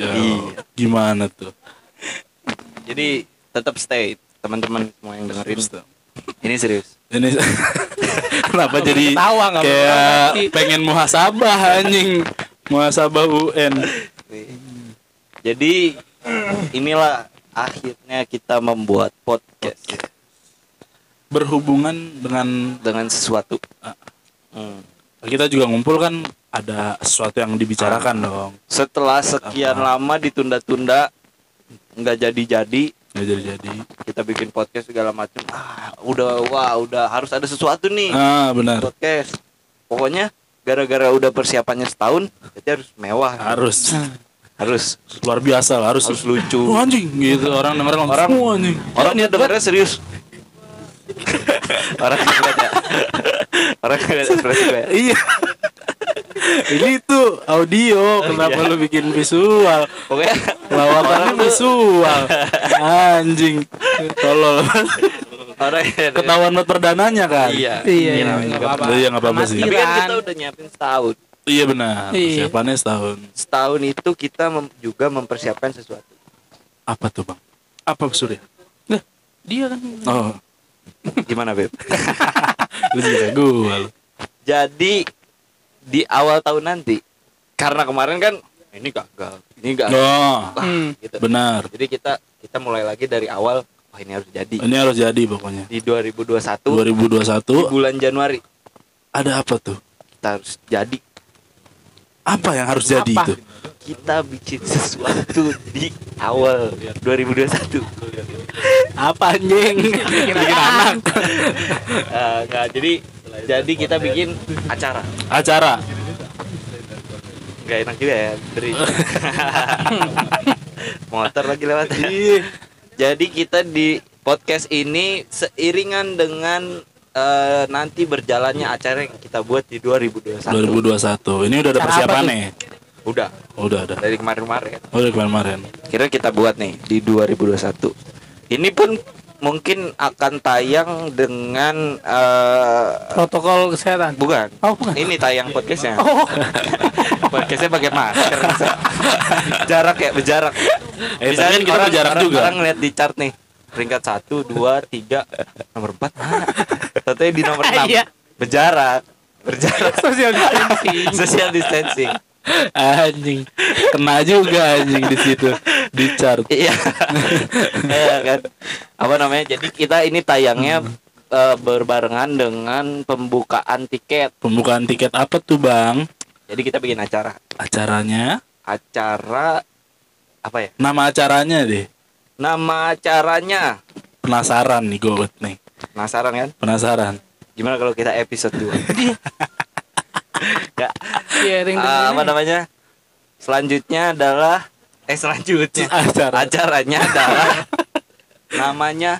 Ya, Iya. Gimana tuh? jadi tetap stay teman-teman semua yang dengerin tuh. ini serius Ini *laughs* kenapa jadi Ketawa kayak pengen muhasabah anjing. Muhasabah UN. jadi inilah akhirnya kita membuat podcast Berhubungan dengan dengan sesuatu. Ah. Hmm. kita juga ngumpul kan ada sesuatu yang dibicarakan dong. Setelah sekian Apa? lama ditunda-tunda nggak jadi-jadi Nggak jadi-jadi. kita bikin podcast segala macam. Ah, udah wah udah harus ada sesuatu nih Ah, benar. podcast. Pokoknya gara-gara udah persiapannya setahun, jadi harus mewah. Harus *laughs* Harus luar biasa lah, harus harus lucu. Wah, anjing gitu orang dengerin langsung Orang- "Wah, anjing. Orang dia dengernya serius. *laughs* Orang ngeliat ya. Orang ngeliat ekspresi gue. Iya. *laughs* Ini tuh audio, kenapa iya. lu bikin visual? Pokoknya Lawakannya *laughs* visual. Anjing. Tolol. orang yang- Ketahuan buat perdananya kan? Iya. Iya, Ini iya, nggak juga apa-apa. Iya, apa-apa sih. Tapi kan kita udah nyiapin setahun. Iya benar. Iya. Persiapannya setahun. Setahun itu kita mem- juga mempersiapkan sesuatu. Apa tuh, Bang? Apa Surya? Lah, dia kan Oh, Gimana, Beb? *laughs* lu juga lu. Jadi di awal tahun nanti karena kemarin kan ini gagal, ini gagal. Oh, Wah, Hmm. gitu. benar. Jadi kita kita mulai lagi dari awal. Wah, ini harus jadi. Ini harus jadi pokoknya. Di 2021 di 2021 bulan Januari ada apa tuh? kita harus jadi Apa yang harus jadi Apa? itu? kita bikin sesuatu di awal 2021 apa anjing? *laughs* Bikin anak. Eh, nggak jadi jadi kita bikin acara Acara. nggak enak juga ya beri *laughs* motor lagi lewat Iya. jadi kita di podcast ini seiringan dengan eh, nanti berjalannya acara yang kita buat di 2021 2021. Ini udah ada Acara apa persiapannya. udah Oh, udah ada. dari kemarin-kemarin Oh, udah kemarin-kemarin. kira kita buat nih di 2021 ini pun mungkin akan tayang dengan eh, Protokol kesehatan. bukan Oh, bukan. ini tayang podcastnya Oh, *laughs* podcastnya pakai masker *laughs* jarak ya berjarak Eh, tapi kan kita berjarak orang, juga. orang ngeliat di chart nih peringkat satu dua tiga nomor empat mana Katanya di nomor *laughs* enam Iya. berjarak berjarak social distancing. social distancing Anjing. Kena juga anjing di situ. Di chart. iya Iya kan apa namanya jadi kita ini tayangnya eh, berbarengan dengan pembukaan tiket Pembukaan tiket apa tuh, Bang? jadi kita bikin acara Acaranya? acara apa ya Nama acaranya deh. nama acaranya Penasaran nih gue nih. penasaran kan Penasaran. gimana kalau kita episode 2 *laughs* ya Iya, ring Ah, apa namanya? Selanjutnya adalah eh selanjutnya. Acara. acaranya adalah namanya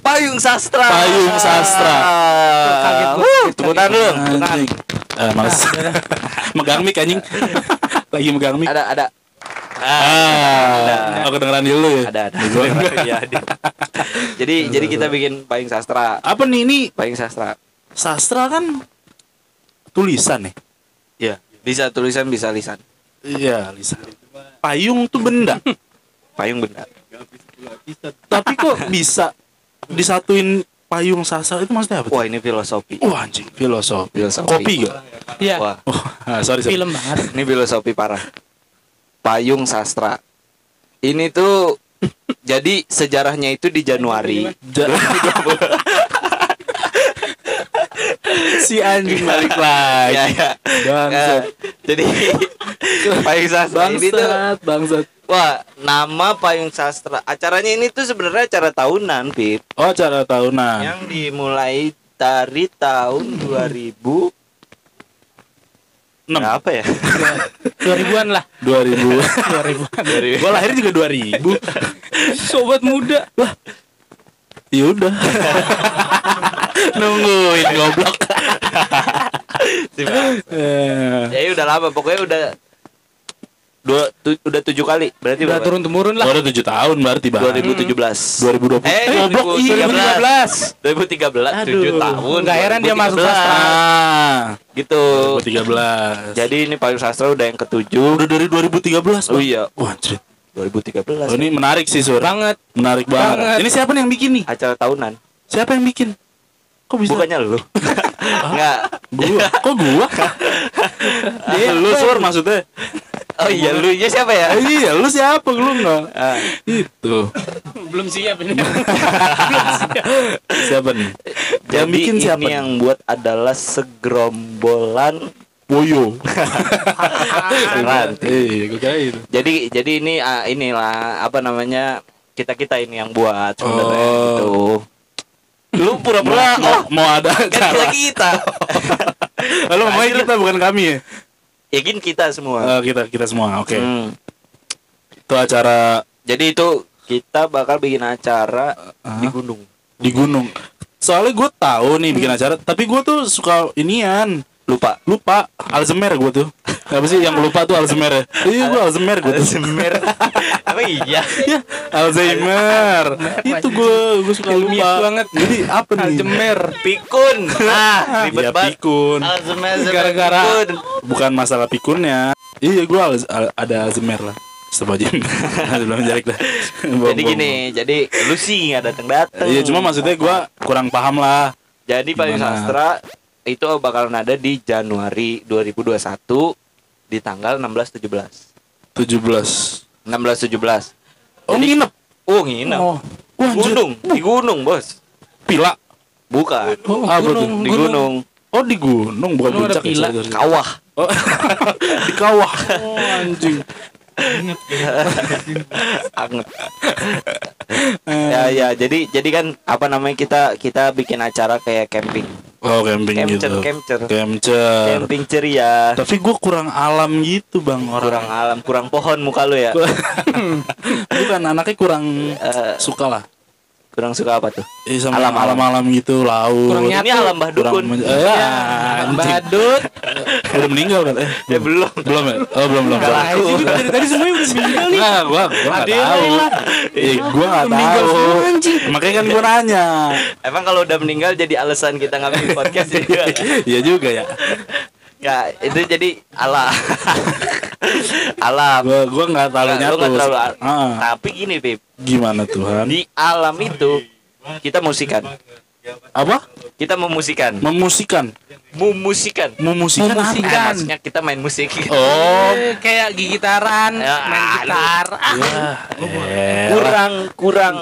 Payung Sastra. Payung Sastra. Tepuk tangan dulu. Eh, males. *laughs* megang mic anjing. *laughs* Lagi megang mic. ada ada. Ah, oh kedengeran dulu ya. ada ada. *laughs* Ada. jadi jadi kita bikin Payung Sastra. Apa nih ini? Payung Sastra. Sastra kan tulisan nih. Iya bisa tulisan bisa lisan Iya, lisan. Payung tuh benda. *laughs* Payung benda Tapi kok bisa disatuin payung sastra itu maksudnya apa? tuh? wah ini filosofi Wah anjing, filosofi. Filosofi. Kopi gak? Iya, wah Oh, ah, sorry, sorry. film banget. ini filosofi parah payung sastra ini tuh jadi sejarahnya itu di Januari Ja- *laughs* *laughs* si anjing balik lagi. ya, ya. Bangsat. Eh, jadi *laughs* payung sastra ini tuh Bangsat, bangsat. wah nama payung sastra acaranya ini tuh sebenarnya acara tahunan Pip Oh, cara tahunan. yang dimulai dari tahun 2000 6 berapa ya *laughs* 2000-an lah. 2000. 2000-an. Gua lahir juga 2000. Sobat muda. Lah. Ya udah. *laughs* Nungguin goblok. Eh, ya udah lama pokoknya udah dua tu- udah tujuh kali berarti Udah turun temurun lah. udah 7 tahun berarti, Bang. 2017 2020. Eh, goblok. iya, 2013 2013 7 tahun Nggak heran dia masuk 2013. sastra. Ah, gitu 2013. jadi ini payung sastra udah yang ketujuh udah dari 2013. oh Bang. iya Wah, anjir. 2013 Oh, ini menarik sih, Sur. Banget. Menarik banget. Banget. Ini siapa nih yang bikin nih? acara tahunan Siapa yang bikin? Kok bisa? bukannya lu *laughs* enggak Gua. Kok gua? Dia *laughs* lu Sur maksudnya. Oh iya, lu nya siapa ya? Eh, iya, lu siapa? Lu enggak. Ah, Itu. Belum siap ini. *laughs* Siapa nih? Yang bikin ini siapa? yang buat adalah segerombolan Boyo. Ranti. Itu. Jadi jadi ini ah, inilah apa namanya kita kita ini yang buat sebenarnya Oh. gitu. Lu pura-pura mau, oh mau ada kan kita acara. kita. *laughs* Lalu mau kita bukan kami ya? Yakin kita semua. Eh, kita kita semua. Oke. Hmm. Itu acara Jadi itu kita bakal bikin acara Ah. di gunung. di gunung. Soalnya gue tahu nih bikin acara, tapi gue tuh suka inian. Lupa. Lupa Alzheimer gue tuh. Apa sih yang lupa tuh Alzheimer ya? Iya gue Alzheimer gue tuh. Alzheimer. *laughs* Apa iya? Ya, Alzheimer. Itu gue gue suka lupa. banget. Jadi apa nih? Aljemer. Pikun. Ah, ribet Ya pikun. Alzheimer Gara-gara-. Bukan masalah pikunnya. Iya gue ada Alzheimer lah. Sebagian. *laughs* Belum. Jadi gini, jadi lu sih nggak datang datang. Iya cuma maksudnya gue kurang paham lah. Jadi Gimana? sastra itu bakalan ada di Januari 2021 di tanggal 16 17. 17 16 17. Oh Jadi- nginep Oh, nginep. Oh Wah. Gunung, di gunung, Bos. Pila Bukan. Oh, tuh? gunung, Di gunung. Oh di gunung bukan puncak ya. Kawah. Oh, *laughs* di kawah. Oh anjing. Anget. ya ya, jadi jadi kan apa namanya kita kita bikin acara kayak camping. Oh camping Camcer, gitu. camcer. Camcer. Camping ceria. Tapi gue kurang alam gitu bang Kurang orang. alam, kurang pohon muka lu ya. *laughs* Bukan anaknya kurang Eh, suka lah. Kurang suka apa tuh? Eh, sama Alam, alam. alam-alam gitu laut. Kurang Ini alam Mbah Kurang Dukun. men- eh, ya, anjing. Badut. Udah meninggal kan? Eh, Ya belum. belum ya? Oh belum belum. Sorry. laku. Dari tadi semuanya udah meninggal nih. Enggak, gua gua enggak tahu. Eh, gua enggak tahu. Makanya kan gua nanya. Emang kalau udah meninggal jadi alasan kita ngambil podcast *laughs* juga. Iya juga ya. Ya, itu jadi alam. *laughs* alam. Gua gua enggak terlalu Nggak, lu nyatu. nggak terlalu al- Ah, Tapi gini, Pip. gimana Tuhan? Di alam itu kita musikan. Apa? Kita memusikan. Memusikan. Memusikan. Memusikan apa? Memusikan. Eh, maksudnya kita main musik. Oh. Eh, kayak gigitaran, Ya, main gitar. Ah, Ya, eh, kurang kurang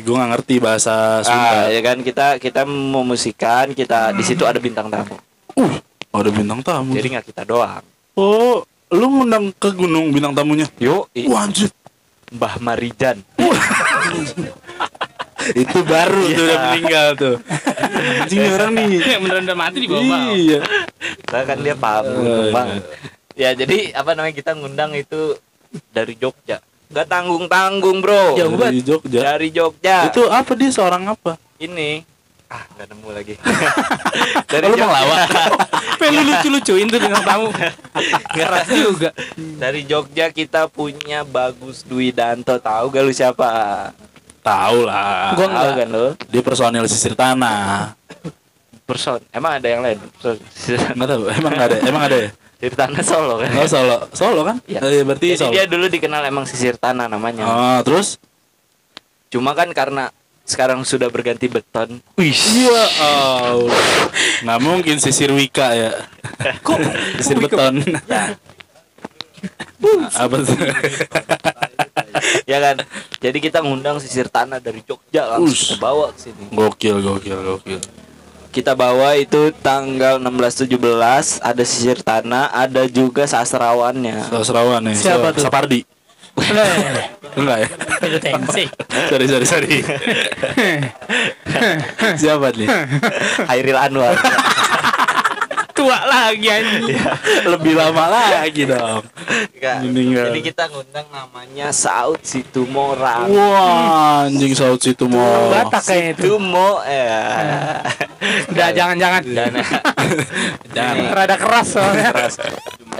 gue nggak ngerti bahasa ah, Sunda. ya kan kita kita memusikan kita di situ ada bintang tamu. Uh, ada bintang tamu. Jadi nggak kita doang. Oh, lu ngundang ke gunung bintang tamunya? Yuk, Wah, anjir. Mbah Marijan. *laughs* Itu baru tuh udah meninggal tuh. Anjing nih orang nih. beneran udah mati di bawah. Iya. Nah, kan dia paham Oh, gunung iya. banget. Ya jadi apa namanya kita ngundang itu dari Jogja. Gak tanggung tanggung bro. Jauh. Dari Jogja. Dari Jogja. Itu apa dia seorang apa? ini. Ah nggak nemu lagi. *laughs* Oh, lu ngelawak? *laughs* Pengen lu lucu-lucuin tuh dengan tamu. *laughs* Keras juga. Dari Jogja kita punya Bagus Dwi Danto. Tahu gak lu siapa? Tahu lah. Gua Tahu kan lu? Dia personil sisir tanah. Person. Emang ada yang lain? Enggak tahu. Emang nggak ada. Emang ada ya? Sisir tanah Solo kan? Oh, Solo. Solo kan? Iya. Eh, berarti Jadi Solo. dia dulu dikenal emang sisir tanah namanya. Oh, terus? Cuma kan karena sekarang sudah berganti beton. Wih. Iya, oh. Nggak mungkin sisir Wika ya. Kok sisir beton? *laughs* Apa tuh? ya kan. Jadi kita ngundang sisir tanah dari Jogja langsung Ush. kita bawa ke sini. gokil, gokil, gokil. Kita bawa itu tanggal 16 17 ada sisir tanah, ada juga sastrawannya. Sasrawan nih. Siapa tuh? Sapardi. Enggak ya? Tensi. Sorry, sorry, sorry. *laughs* Siapa nih? Hairil Anwar. Tua lagi anjing. *laughs* Lebih lama lagi dong. Enggak. Jadi kita ngundang namanya Saud Situmorang. Wah, anjing saut situ mau. Batak kayaknya itu. Situmo ya. *laughs* Udah jangan-jangan. Dan *laughs* Jangan. Rada keras soalnya.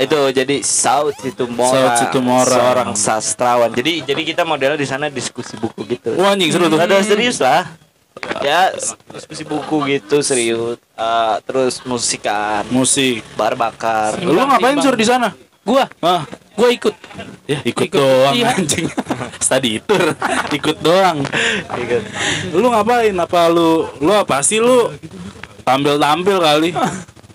itu jadi Saud Situmorang. Saud Situmorang. Seorang sastrawan. Jadi jadi kita modelnya di sana diskusi buku gitu. Wah, anjing seru tuh. Ada serius lah. Ya diskusi buku gitu serius. Eh, terus musikan, Musik. bar bakar. Lu ngapain sur di sana? Gua, Ah, gua ikut. ya ikut, Ikut, doang iya. anjing. *laughs* Study tour, ikut doang. Ikut. Lu ngapain? Apa lu lu apa sih lu tampil-tampil kali? *laughs*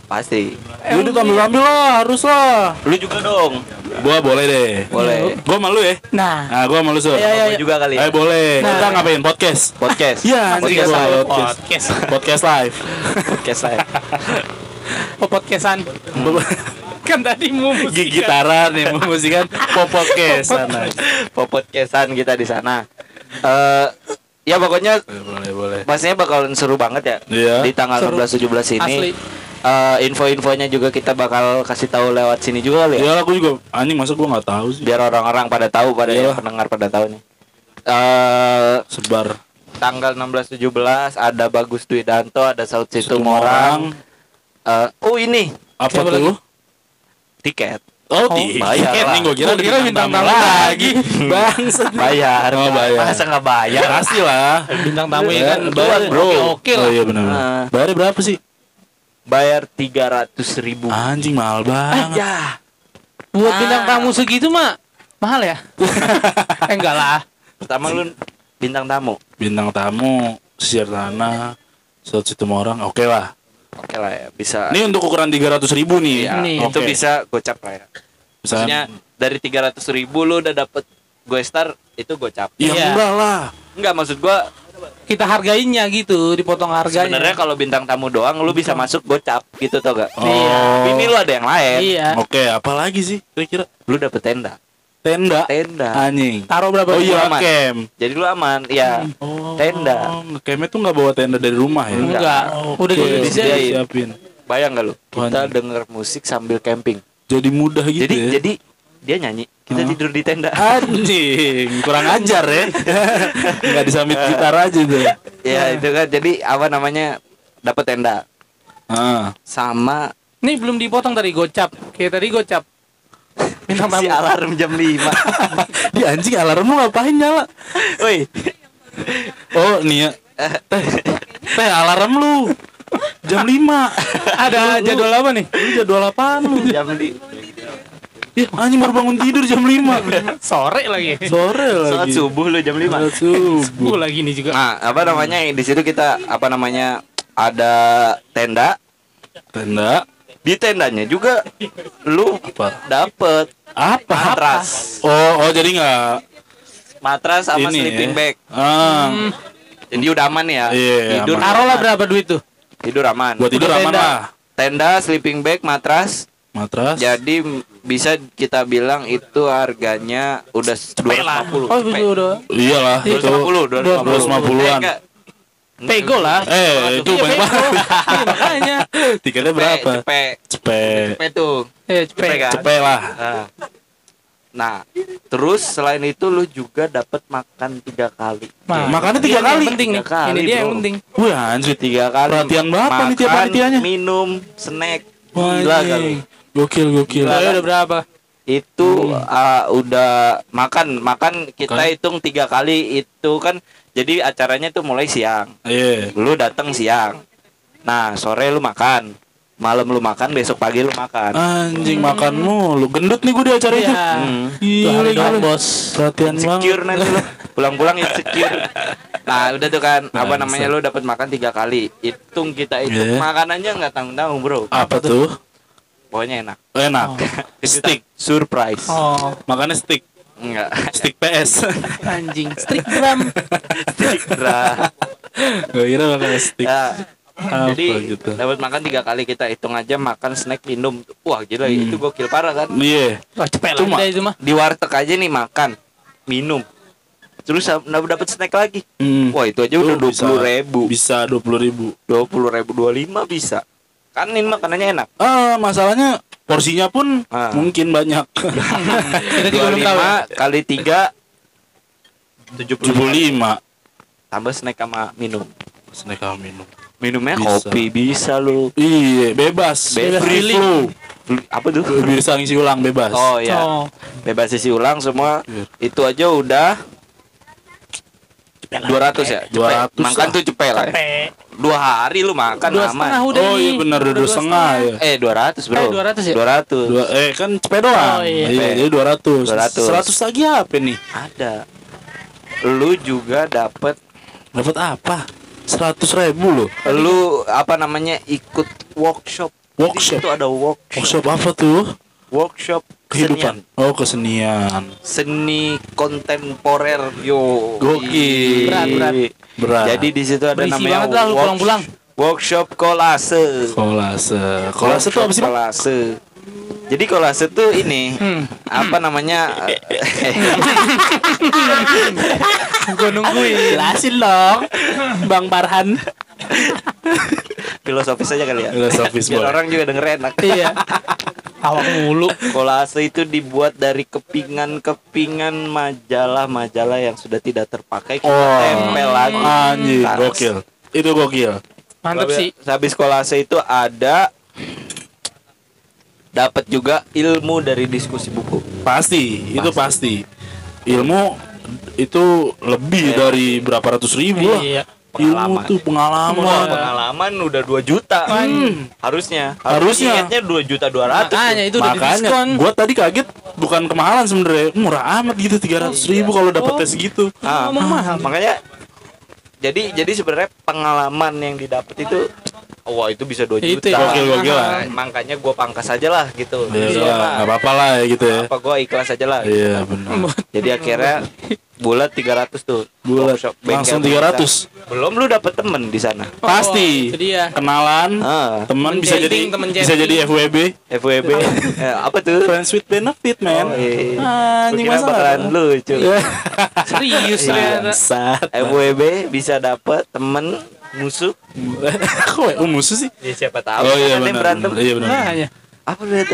Pasti. Lu udah tampil-tampil lah, harus lah. Lu juga dong. Gua boleh deh. Boleh. Gua malu ya. Nah, Nah, gua malu sur. Iya, iya, Gua juga kali Eh ya. boleh. Nah. Kita ngapain podcast? Podcast. Iya, Podcast podcast. podcast. Podcast live. Podcast live. Oh, podcastan. *laughs* kan tadi mau gitaran nih musikan pop podcast sana. Podcastan kita di sana. Eh ya pokoknya Boleh, boleh. pastinya bakalan seru banget ya. Iya. Di tanggal Seru. 16 17 ini. Asli. Eh, info-infonya juga kita bakal kasih tahu lewat sini juga kali ya. Ya aku juga anjing masa gua nggak tahu sih. Biar orang-orang pada tahu pada Iya. yang pendengar pada tahu nih. Eh Sebar. tanggal 16 17 ada Bagus Dwi Danto, ada Saud Situ Morang. Eh, oh ini Apa Siapa tuh? tiket. Oh, Oh, di bayar lah. Nih gua kira, kira bintang tamu lagi. *laughs* Bangsat. Bayar. Oh, bayar. Masa nggak bayar? Ya pasti lah. bintang tamu ya kan. Bayar, bro. Oke Oh lah. iya benar. Nah. Bayarnya berapa sih? Bayar 300 ribu. Anjing mahal banget. Ya. Buat Ah. bintang tamu segitu mah mahal ya? *laughs* eh enggak lah. Pertama lu bintang tamu. Bintang tamu, sisir tanah, satu situ orang, oke lah. Oke lah ya, bisa. Ini untuk ukuran 300 ribu nih. Ya, Nih. itu Oke. bisa gocap lah ya. Maksudnya dari 300 ribu lu udah dapet gue star itu gocap. Ya Iya. enggak lah. Enggak maksud gua Kita hargainnya gitu, dipotong harganya. sebenarnya kalau bintang tamu doang lu bisa masuk gocap gitu tau gak? Oh. Ini lu ada yang lain. Iya. Oke, apa lagi sih? Kira-kira Lu dapet tenda. tenda. Tenda. Anjing. Taruh berapa? Oh iya, aman. camp. Jadi lu aman, ya. Oh, Tenda. Campnya tuh nggak bawa tenda dari rumah ya? Enggak. Udah Oke, gitu disediain. siapin. Bayang gak lu? Kita Anjing. denger musik sambil camping. Jadi mudah gitu jadi ya. jadi dia nyanyi, kita Hah? tidur di tenda. Anjing, kurang ajar ya. *laughs* Enggak disambit gitar aja tuh. ya itu kan jadi apa namanya dapat tenda Ah. sama Nih belum dipotong tadi gocap. Kayak tadi gocap. Tamu. *laughs* si alarm jam 5 Di *laughs* anjing alarm lu ngapain nyala? Woi, Oh, nih ya. Teh, teh alarm lu. Jam 5. Ada jadwal apa nih? Lu jadwal apaan lu? jam di Ya, anjing baru bangun tidur jam 5. *laughs* Sore lagi. Sore lagi. subuh lu jam 5 Sholat subuh. *laughs* Subuh lagi nih juga. Nah, apa namanya di situ kita apa namanya ada tenda. Tenda Di tendanya juga lu apa? dapet Apa? matras, Oh, oh jadi nggak matras sama ini sleeping ya. bag. Ah, Hmm, Jadi udah aman ya. Iya, tidur aman. taruhlah berapa duit tuh? tidur aman. buat tidur Udah aman tenda. lah. Tenda, sleeping bag, matras. Matras. Jadi bisa kita bilang itu harganya udah 250. Oh, Cepet. itu udah. Iyalah itu 250, 250. 250-an. Eh, enggak. Pego lah. Eh, itu Iya, banyak banget. Iya, makanya. *laughs* Tiketnya berapa? cepet. Cepet. Cepet tuh. Eh, cepet. Cepet kan? Cepet lah. Nah. Nah, terus selain itu lu juga dapat makan tiga kali. Nah, Makannya ini tiga yang kali. penting nih. Tiga kali, Ini dia yang penting. Wih anjir. Tiga kali. Perhatian banget panitia Makan, panitianya. Minum, snack. Wah, Gila kali. Gokil gokil. Udah, udah berapa? Itu uh, udah makan, makan kita Makan. hitung tiga kali itu kan. Jadi acaranya tuh mulai siang. Iya. Lu datang siang. Nah, sore lu makan. Malam lu makan, besok pagi lu makan. Anjing makan mulu. Gendut nih gue di acara itu. Iya. Hmm. Gila, bos. Perhatian banget. insecure nanti lu pulang-pulang insecure nah udah tuh kan apa Bangsat. namanya lu dapat makan tiga kali hitung kita itu Iya. makanannya nggak tanggung tanggung bro Apa tuh? Pokoknya enak Enak. *laughs* stick surprise Oh, Makannya stick. enggak Stick PS. *laughs* anjing. Strik drum. stick Bra. Gue kira makannya stick. Ya, Apa jadi gitu. dapat makan tiga kali kita hitung aja makan snack minum wah gila Hmm. itu gokil parah kan Iya. Wah, cepet lah Cuma- itu mah. di warteg aja nih makan minum terus dapat snack lagi Hmm. wah itu aja udah dua bisa- puluh ribu Bisa dua puluh ribu. dua puluh ribu dua lima bisa kan ini makanannya enak Ah, masalahnya porsinya pun Ah. mungkin banyak. *laughs* Kita belum tahu. 25 kali 3 Tujuh puluh 75 lima. tambah snack sama minum. Snack sama minum. Minumnya Bisa. kopi bisa lu. Iya, bebas. Bebas. Free flow. Apa tuh? Bisa ngisi ulang bebas. Oh ya, Oh, bebas isi ulang semua. Iya. Itu aja udah 200 ya? Cepet. 200 Makan tuh cepet lah. ya. Dua hari lu makan Dua aman. setengah udah Oh iya benar dua, dua setengah ya. Eh 200 bro. Eh, 200 ya? 200. Dua, eh kan cepet doang. Oh, iya. iya jadi 200. 200. 100 lagi apa nih? Ada. Lu juga dapet Dapat apa? 100 ribu loh. lu apa namanya ikut workshop. Jadi Workshop. Itu ada workshop. Workshop apa tuh? Workshop kehidupan. Oh, kesenian. seni kontemporer yo Gokil. Berat, berat. Berat. jadi di situ ada Berisi namanya banget lah lu work- pulang-pulang. workshop kolase kolase. Kolase tuh apa sih? Kolase jadi kolase tuh ini Hmm. apa namanya *laughs* Gue nungguin. Jelasin dong. *laughs* Bang Barhan. filosofis aja kali ya Filosofis biar boleh. orang juga denger enak Iya. *laughs* Awak mulu. kolase itu dibuat dari kepingan-kepingan majalah-majalah yang sudah tidak terpakai kita Oh. tempel lagi Anjir, gokil. Itu gokil. Mantep sih. habis kolase itu ada dapat juga ilmu dari diskusi buku Pasti, itu pasti. Ilmu itu lebih Iya. dari berapa ratus ribu lah. Iya. Pengalaman. tuh pengalaman. pengalaman udah 2 juta Hmm. harusnya Harusnya. ingatnya 2 juta 200 Makanya itu udah Makanya diskon. gua tadi kaget bukan kemahalan sebenarnya murah amat gitu tiga ratus ribu kalau dapat Oh. tes gitu. Ah, mahal. makanya jadi jadi sebenarnya pengalaman yang didapat itu wah itu bisa 2 Itu juta ya. Gokil, gokil lah. Nah, makanya gua pangkas aja lah gitu Ya Iya, nggak apa-apa lah ya gitu ya. apa gua ikhlas aja lah gitu. Iya benar. jadi akhirnya bulat 300 tuh Bulat Workshop langsung kita. 300. belum lu dapet temen di sana Pasti. Oh, itu dia. Kenalan, ah teman Temen bisa jadi temen bisa jadi FWB. FWB *laughs* Eh, apa tuh Friends with benefit, man. Oh, iya. Gua kira bakalan lucu *laughs* Serius Iya. Bangsat. FWB bisa dapet temen musuh *laughs* Kok oh, musuh sih? ya siapa tahu Oh iya kan benar. berantem Iya benar. Nah, ya. Apa lu lihat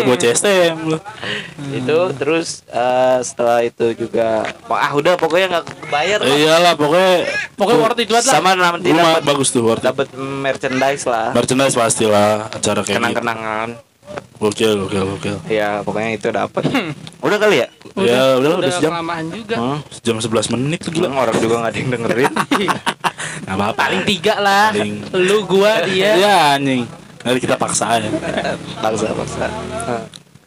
Gua *laughs* CSTM lu. itu terus eh, setelah itu juga ah udah pokoknya nggak kebayar lah. Iyalah pokoknya Pokoknya worth it banget lah. sama nanti dapat bagus tuh worth it. dapat merchandise lah Merchandise pastilah acara kayak gitu. kenang-kenangan Gokil, gokil, gokil. ya pokoknya itu dapat udah kali ya Ya udah udah sejam. kelamaan juga. Hmm, Sejam 11 menit tuh gila. orang juga nggak ada yang dengerin *laughs* Enggak apa-apa. Paling tiga lah. Paling. Lu, gua, dia. Ya anjing. Nanti kita paksa aja. paksa paksa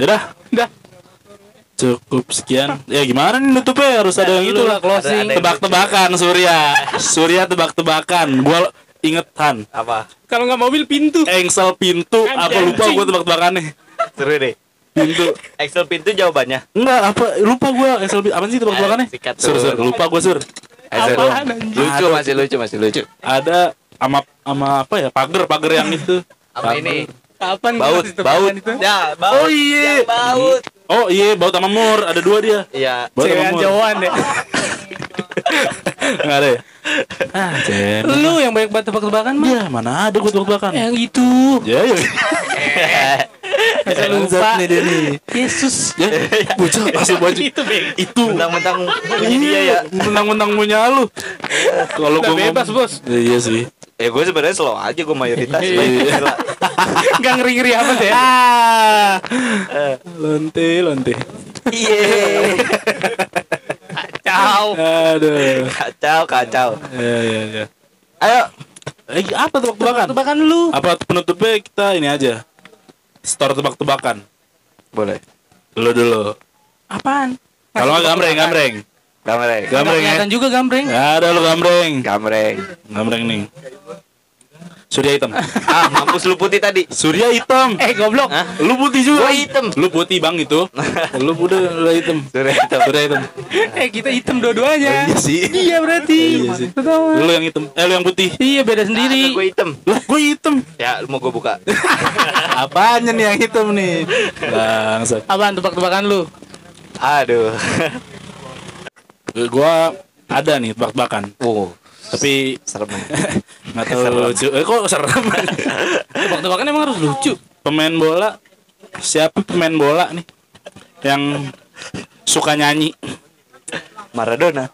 Yaudah, Udah. cukup sekian. Ya gimana nih nutupnya harus ada yang itu lah closing. Tebak-tebakan Surya. Surya tebak-tebakan. Gua ingetan. apa Kalau nggak mobil pintu. Engsel pintu apa lupa Anjing. gua tebak-tebakannya. seru deh Pintu. Excel pintu jawabannya Enggak, apa lupa gua Engsel pintu. Apa sih tebak-tebakannya? Eh, Sur, sur, lupa gua sur. Excel Apaan, anjing? lucu masih lucu masih lucu Ada ama ama apa ya? Pagar, pagar yang itu. Apa ini Kapan baut baut itu? ya baut Oh iya. Ya, baut Oh iya, baut sama mur. Ada dua dia. iya Baut sama mur. jauhan deh. Enggak ada ya? Ah, Cen. Lu yang banyak banget tebak-tebakan mah. Ya, mana ada gua tebak-tebakan. Yang itu. Ya, ya. Bisa lupa. Nih dia nih. Yesus. Ya, bocah *laughs* langsung baju. Itu. Itu. mentang-mentang punya dia ya Mentang-mentang punya lu. *laughs* Kalau Udah gua bebas, Bos. Ya, iya sih. Eh gue sebenarnya slow aja gue mayoritas Iya. Gak ngeri-ngeri amat ya. Ah. Lonte, lonte. iya Kacau. Aduh. kacau kacau Ya, ya, ya. ayo Eh, apa tebak-tebakan? Tebakan lu. Apa penutupnya kita ini aja? Store tebak-tebakan. boleh Lu dulu. Apaan? Kalau nggak gambreng, gambreng. Gambreng Gak Gambreng ya. kelihatan juga gambreng. Nggak ada lu gambreng. gambreng Gambreng nih. Surya hitam. *laughs* ah mampus lu putih tadi Surya hitam. Eh goblok. Hah? Lu putih juga. Gua hitam. Lu putih bang itu. *laughs* Lu udah udah hitam. Surya hitam. Surya hitam. Eh kita hitam dua-duanya. Iya sih. Iya berarti. Iya sih. Lu yang hitam. Eh lu yang putih. Iya beda sendiri. gue hitam Lah gue hitam. ya lu mau gue buka *laughs* Apanya nih yang hitam nih? Bangsat. Apaan tebak-tebakan lu? aduh Gua ada nih tebak-tebakan. wow Tapi serem *laughs* nggak tahu lucu. Eh kok serem? *laughs* Tebak-tebakan emang harus lucu. pemain bola siapa pemain bola nih yang suka nyanyi? Maradona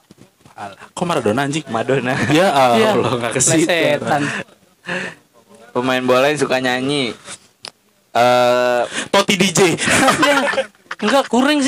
Alah, kok Maradona anjing? Madonna Ya *laughs* Iya. Allah, nggak kesih. Plesetan. pemain bola yang suka nyanyi eh Toti DJ. Ya. Enggak kurang sih.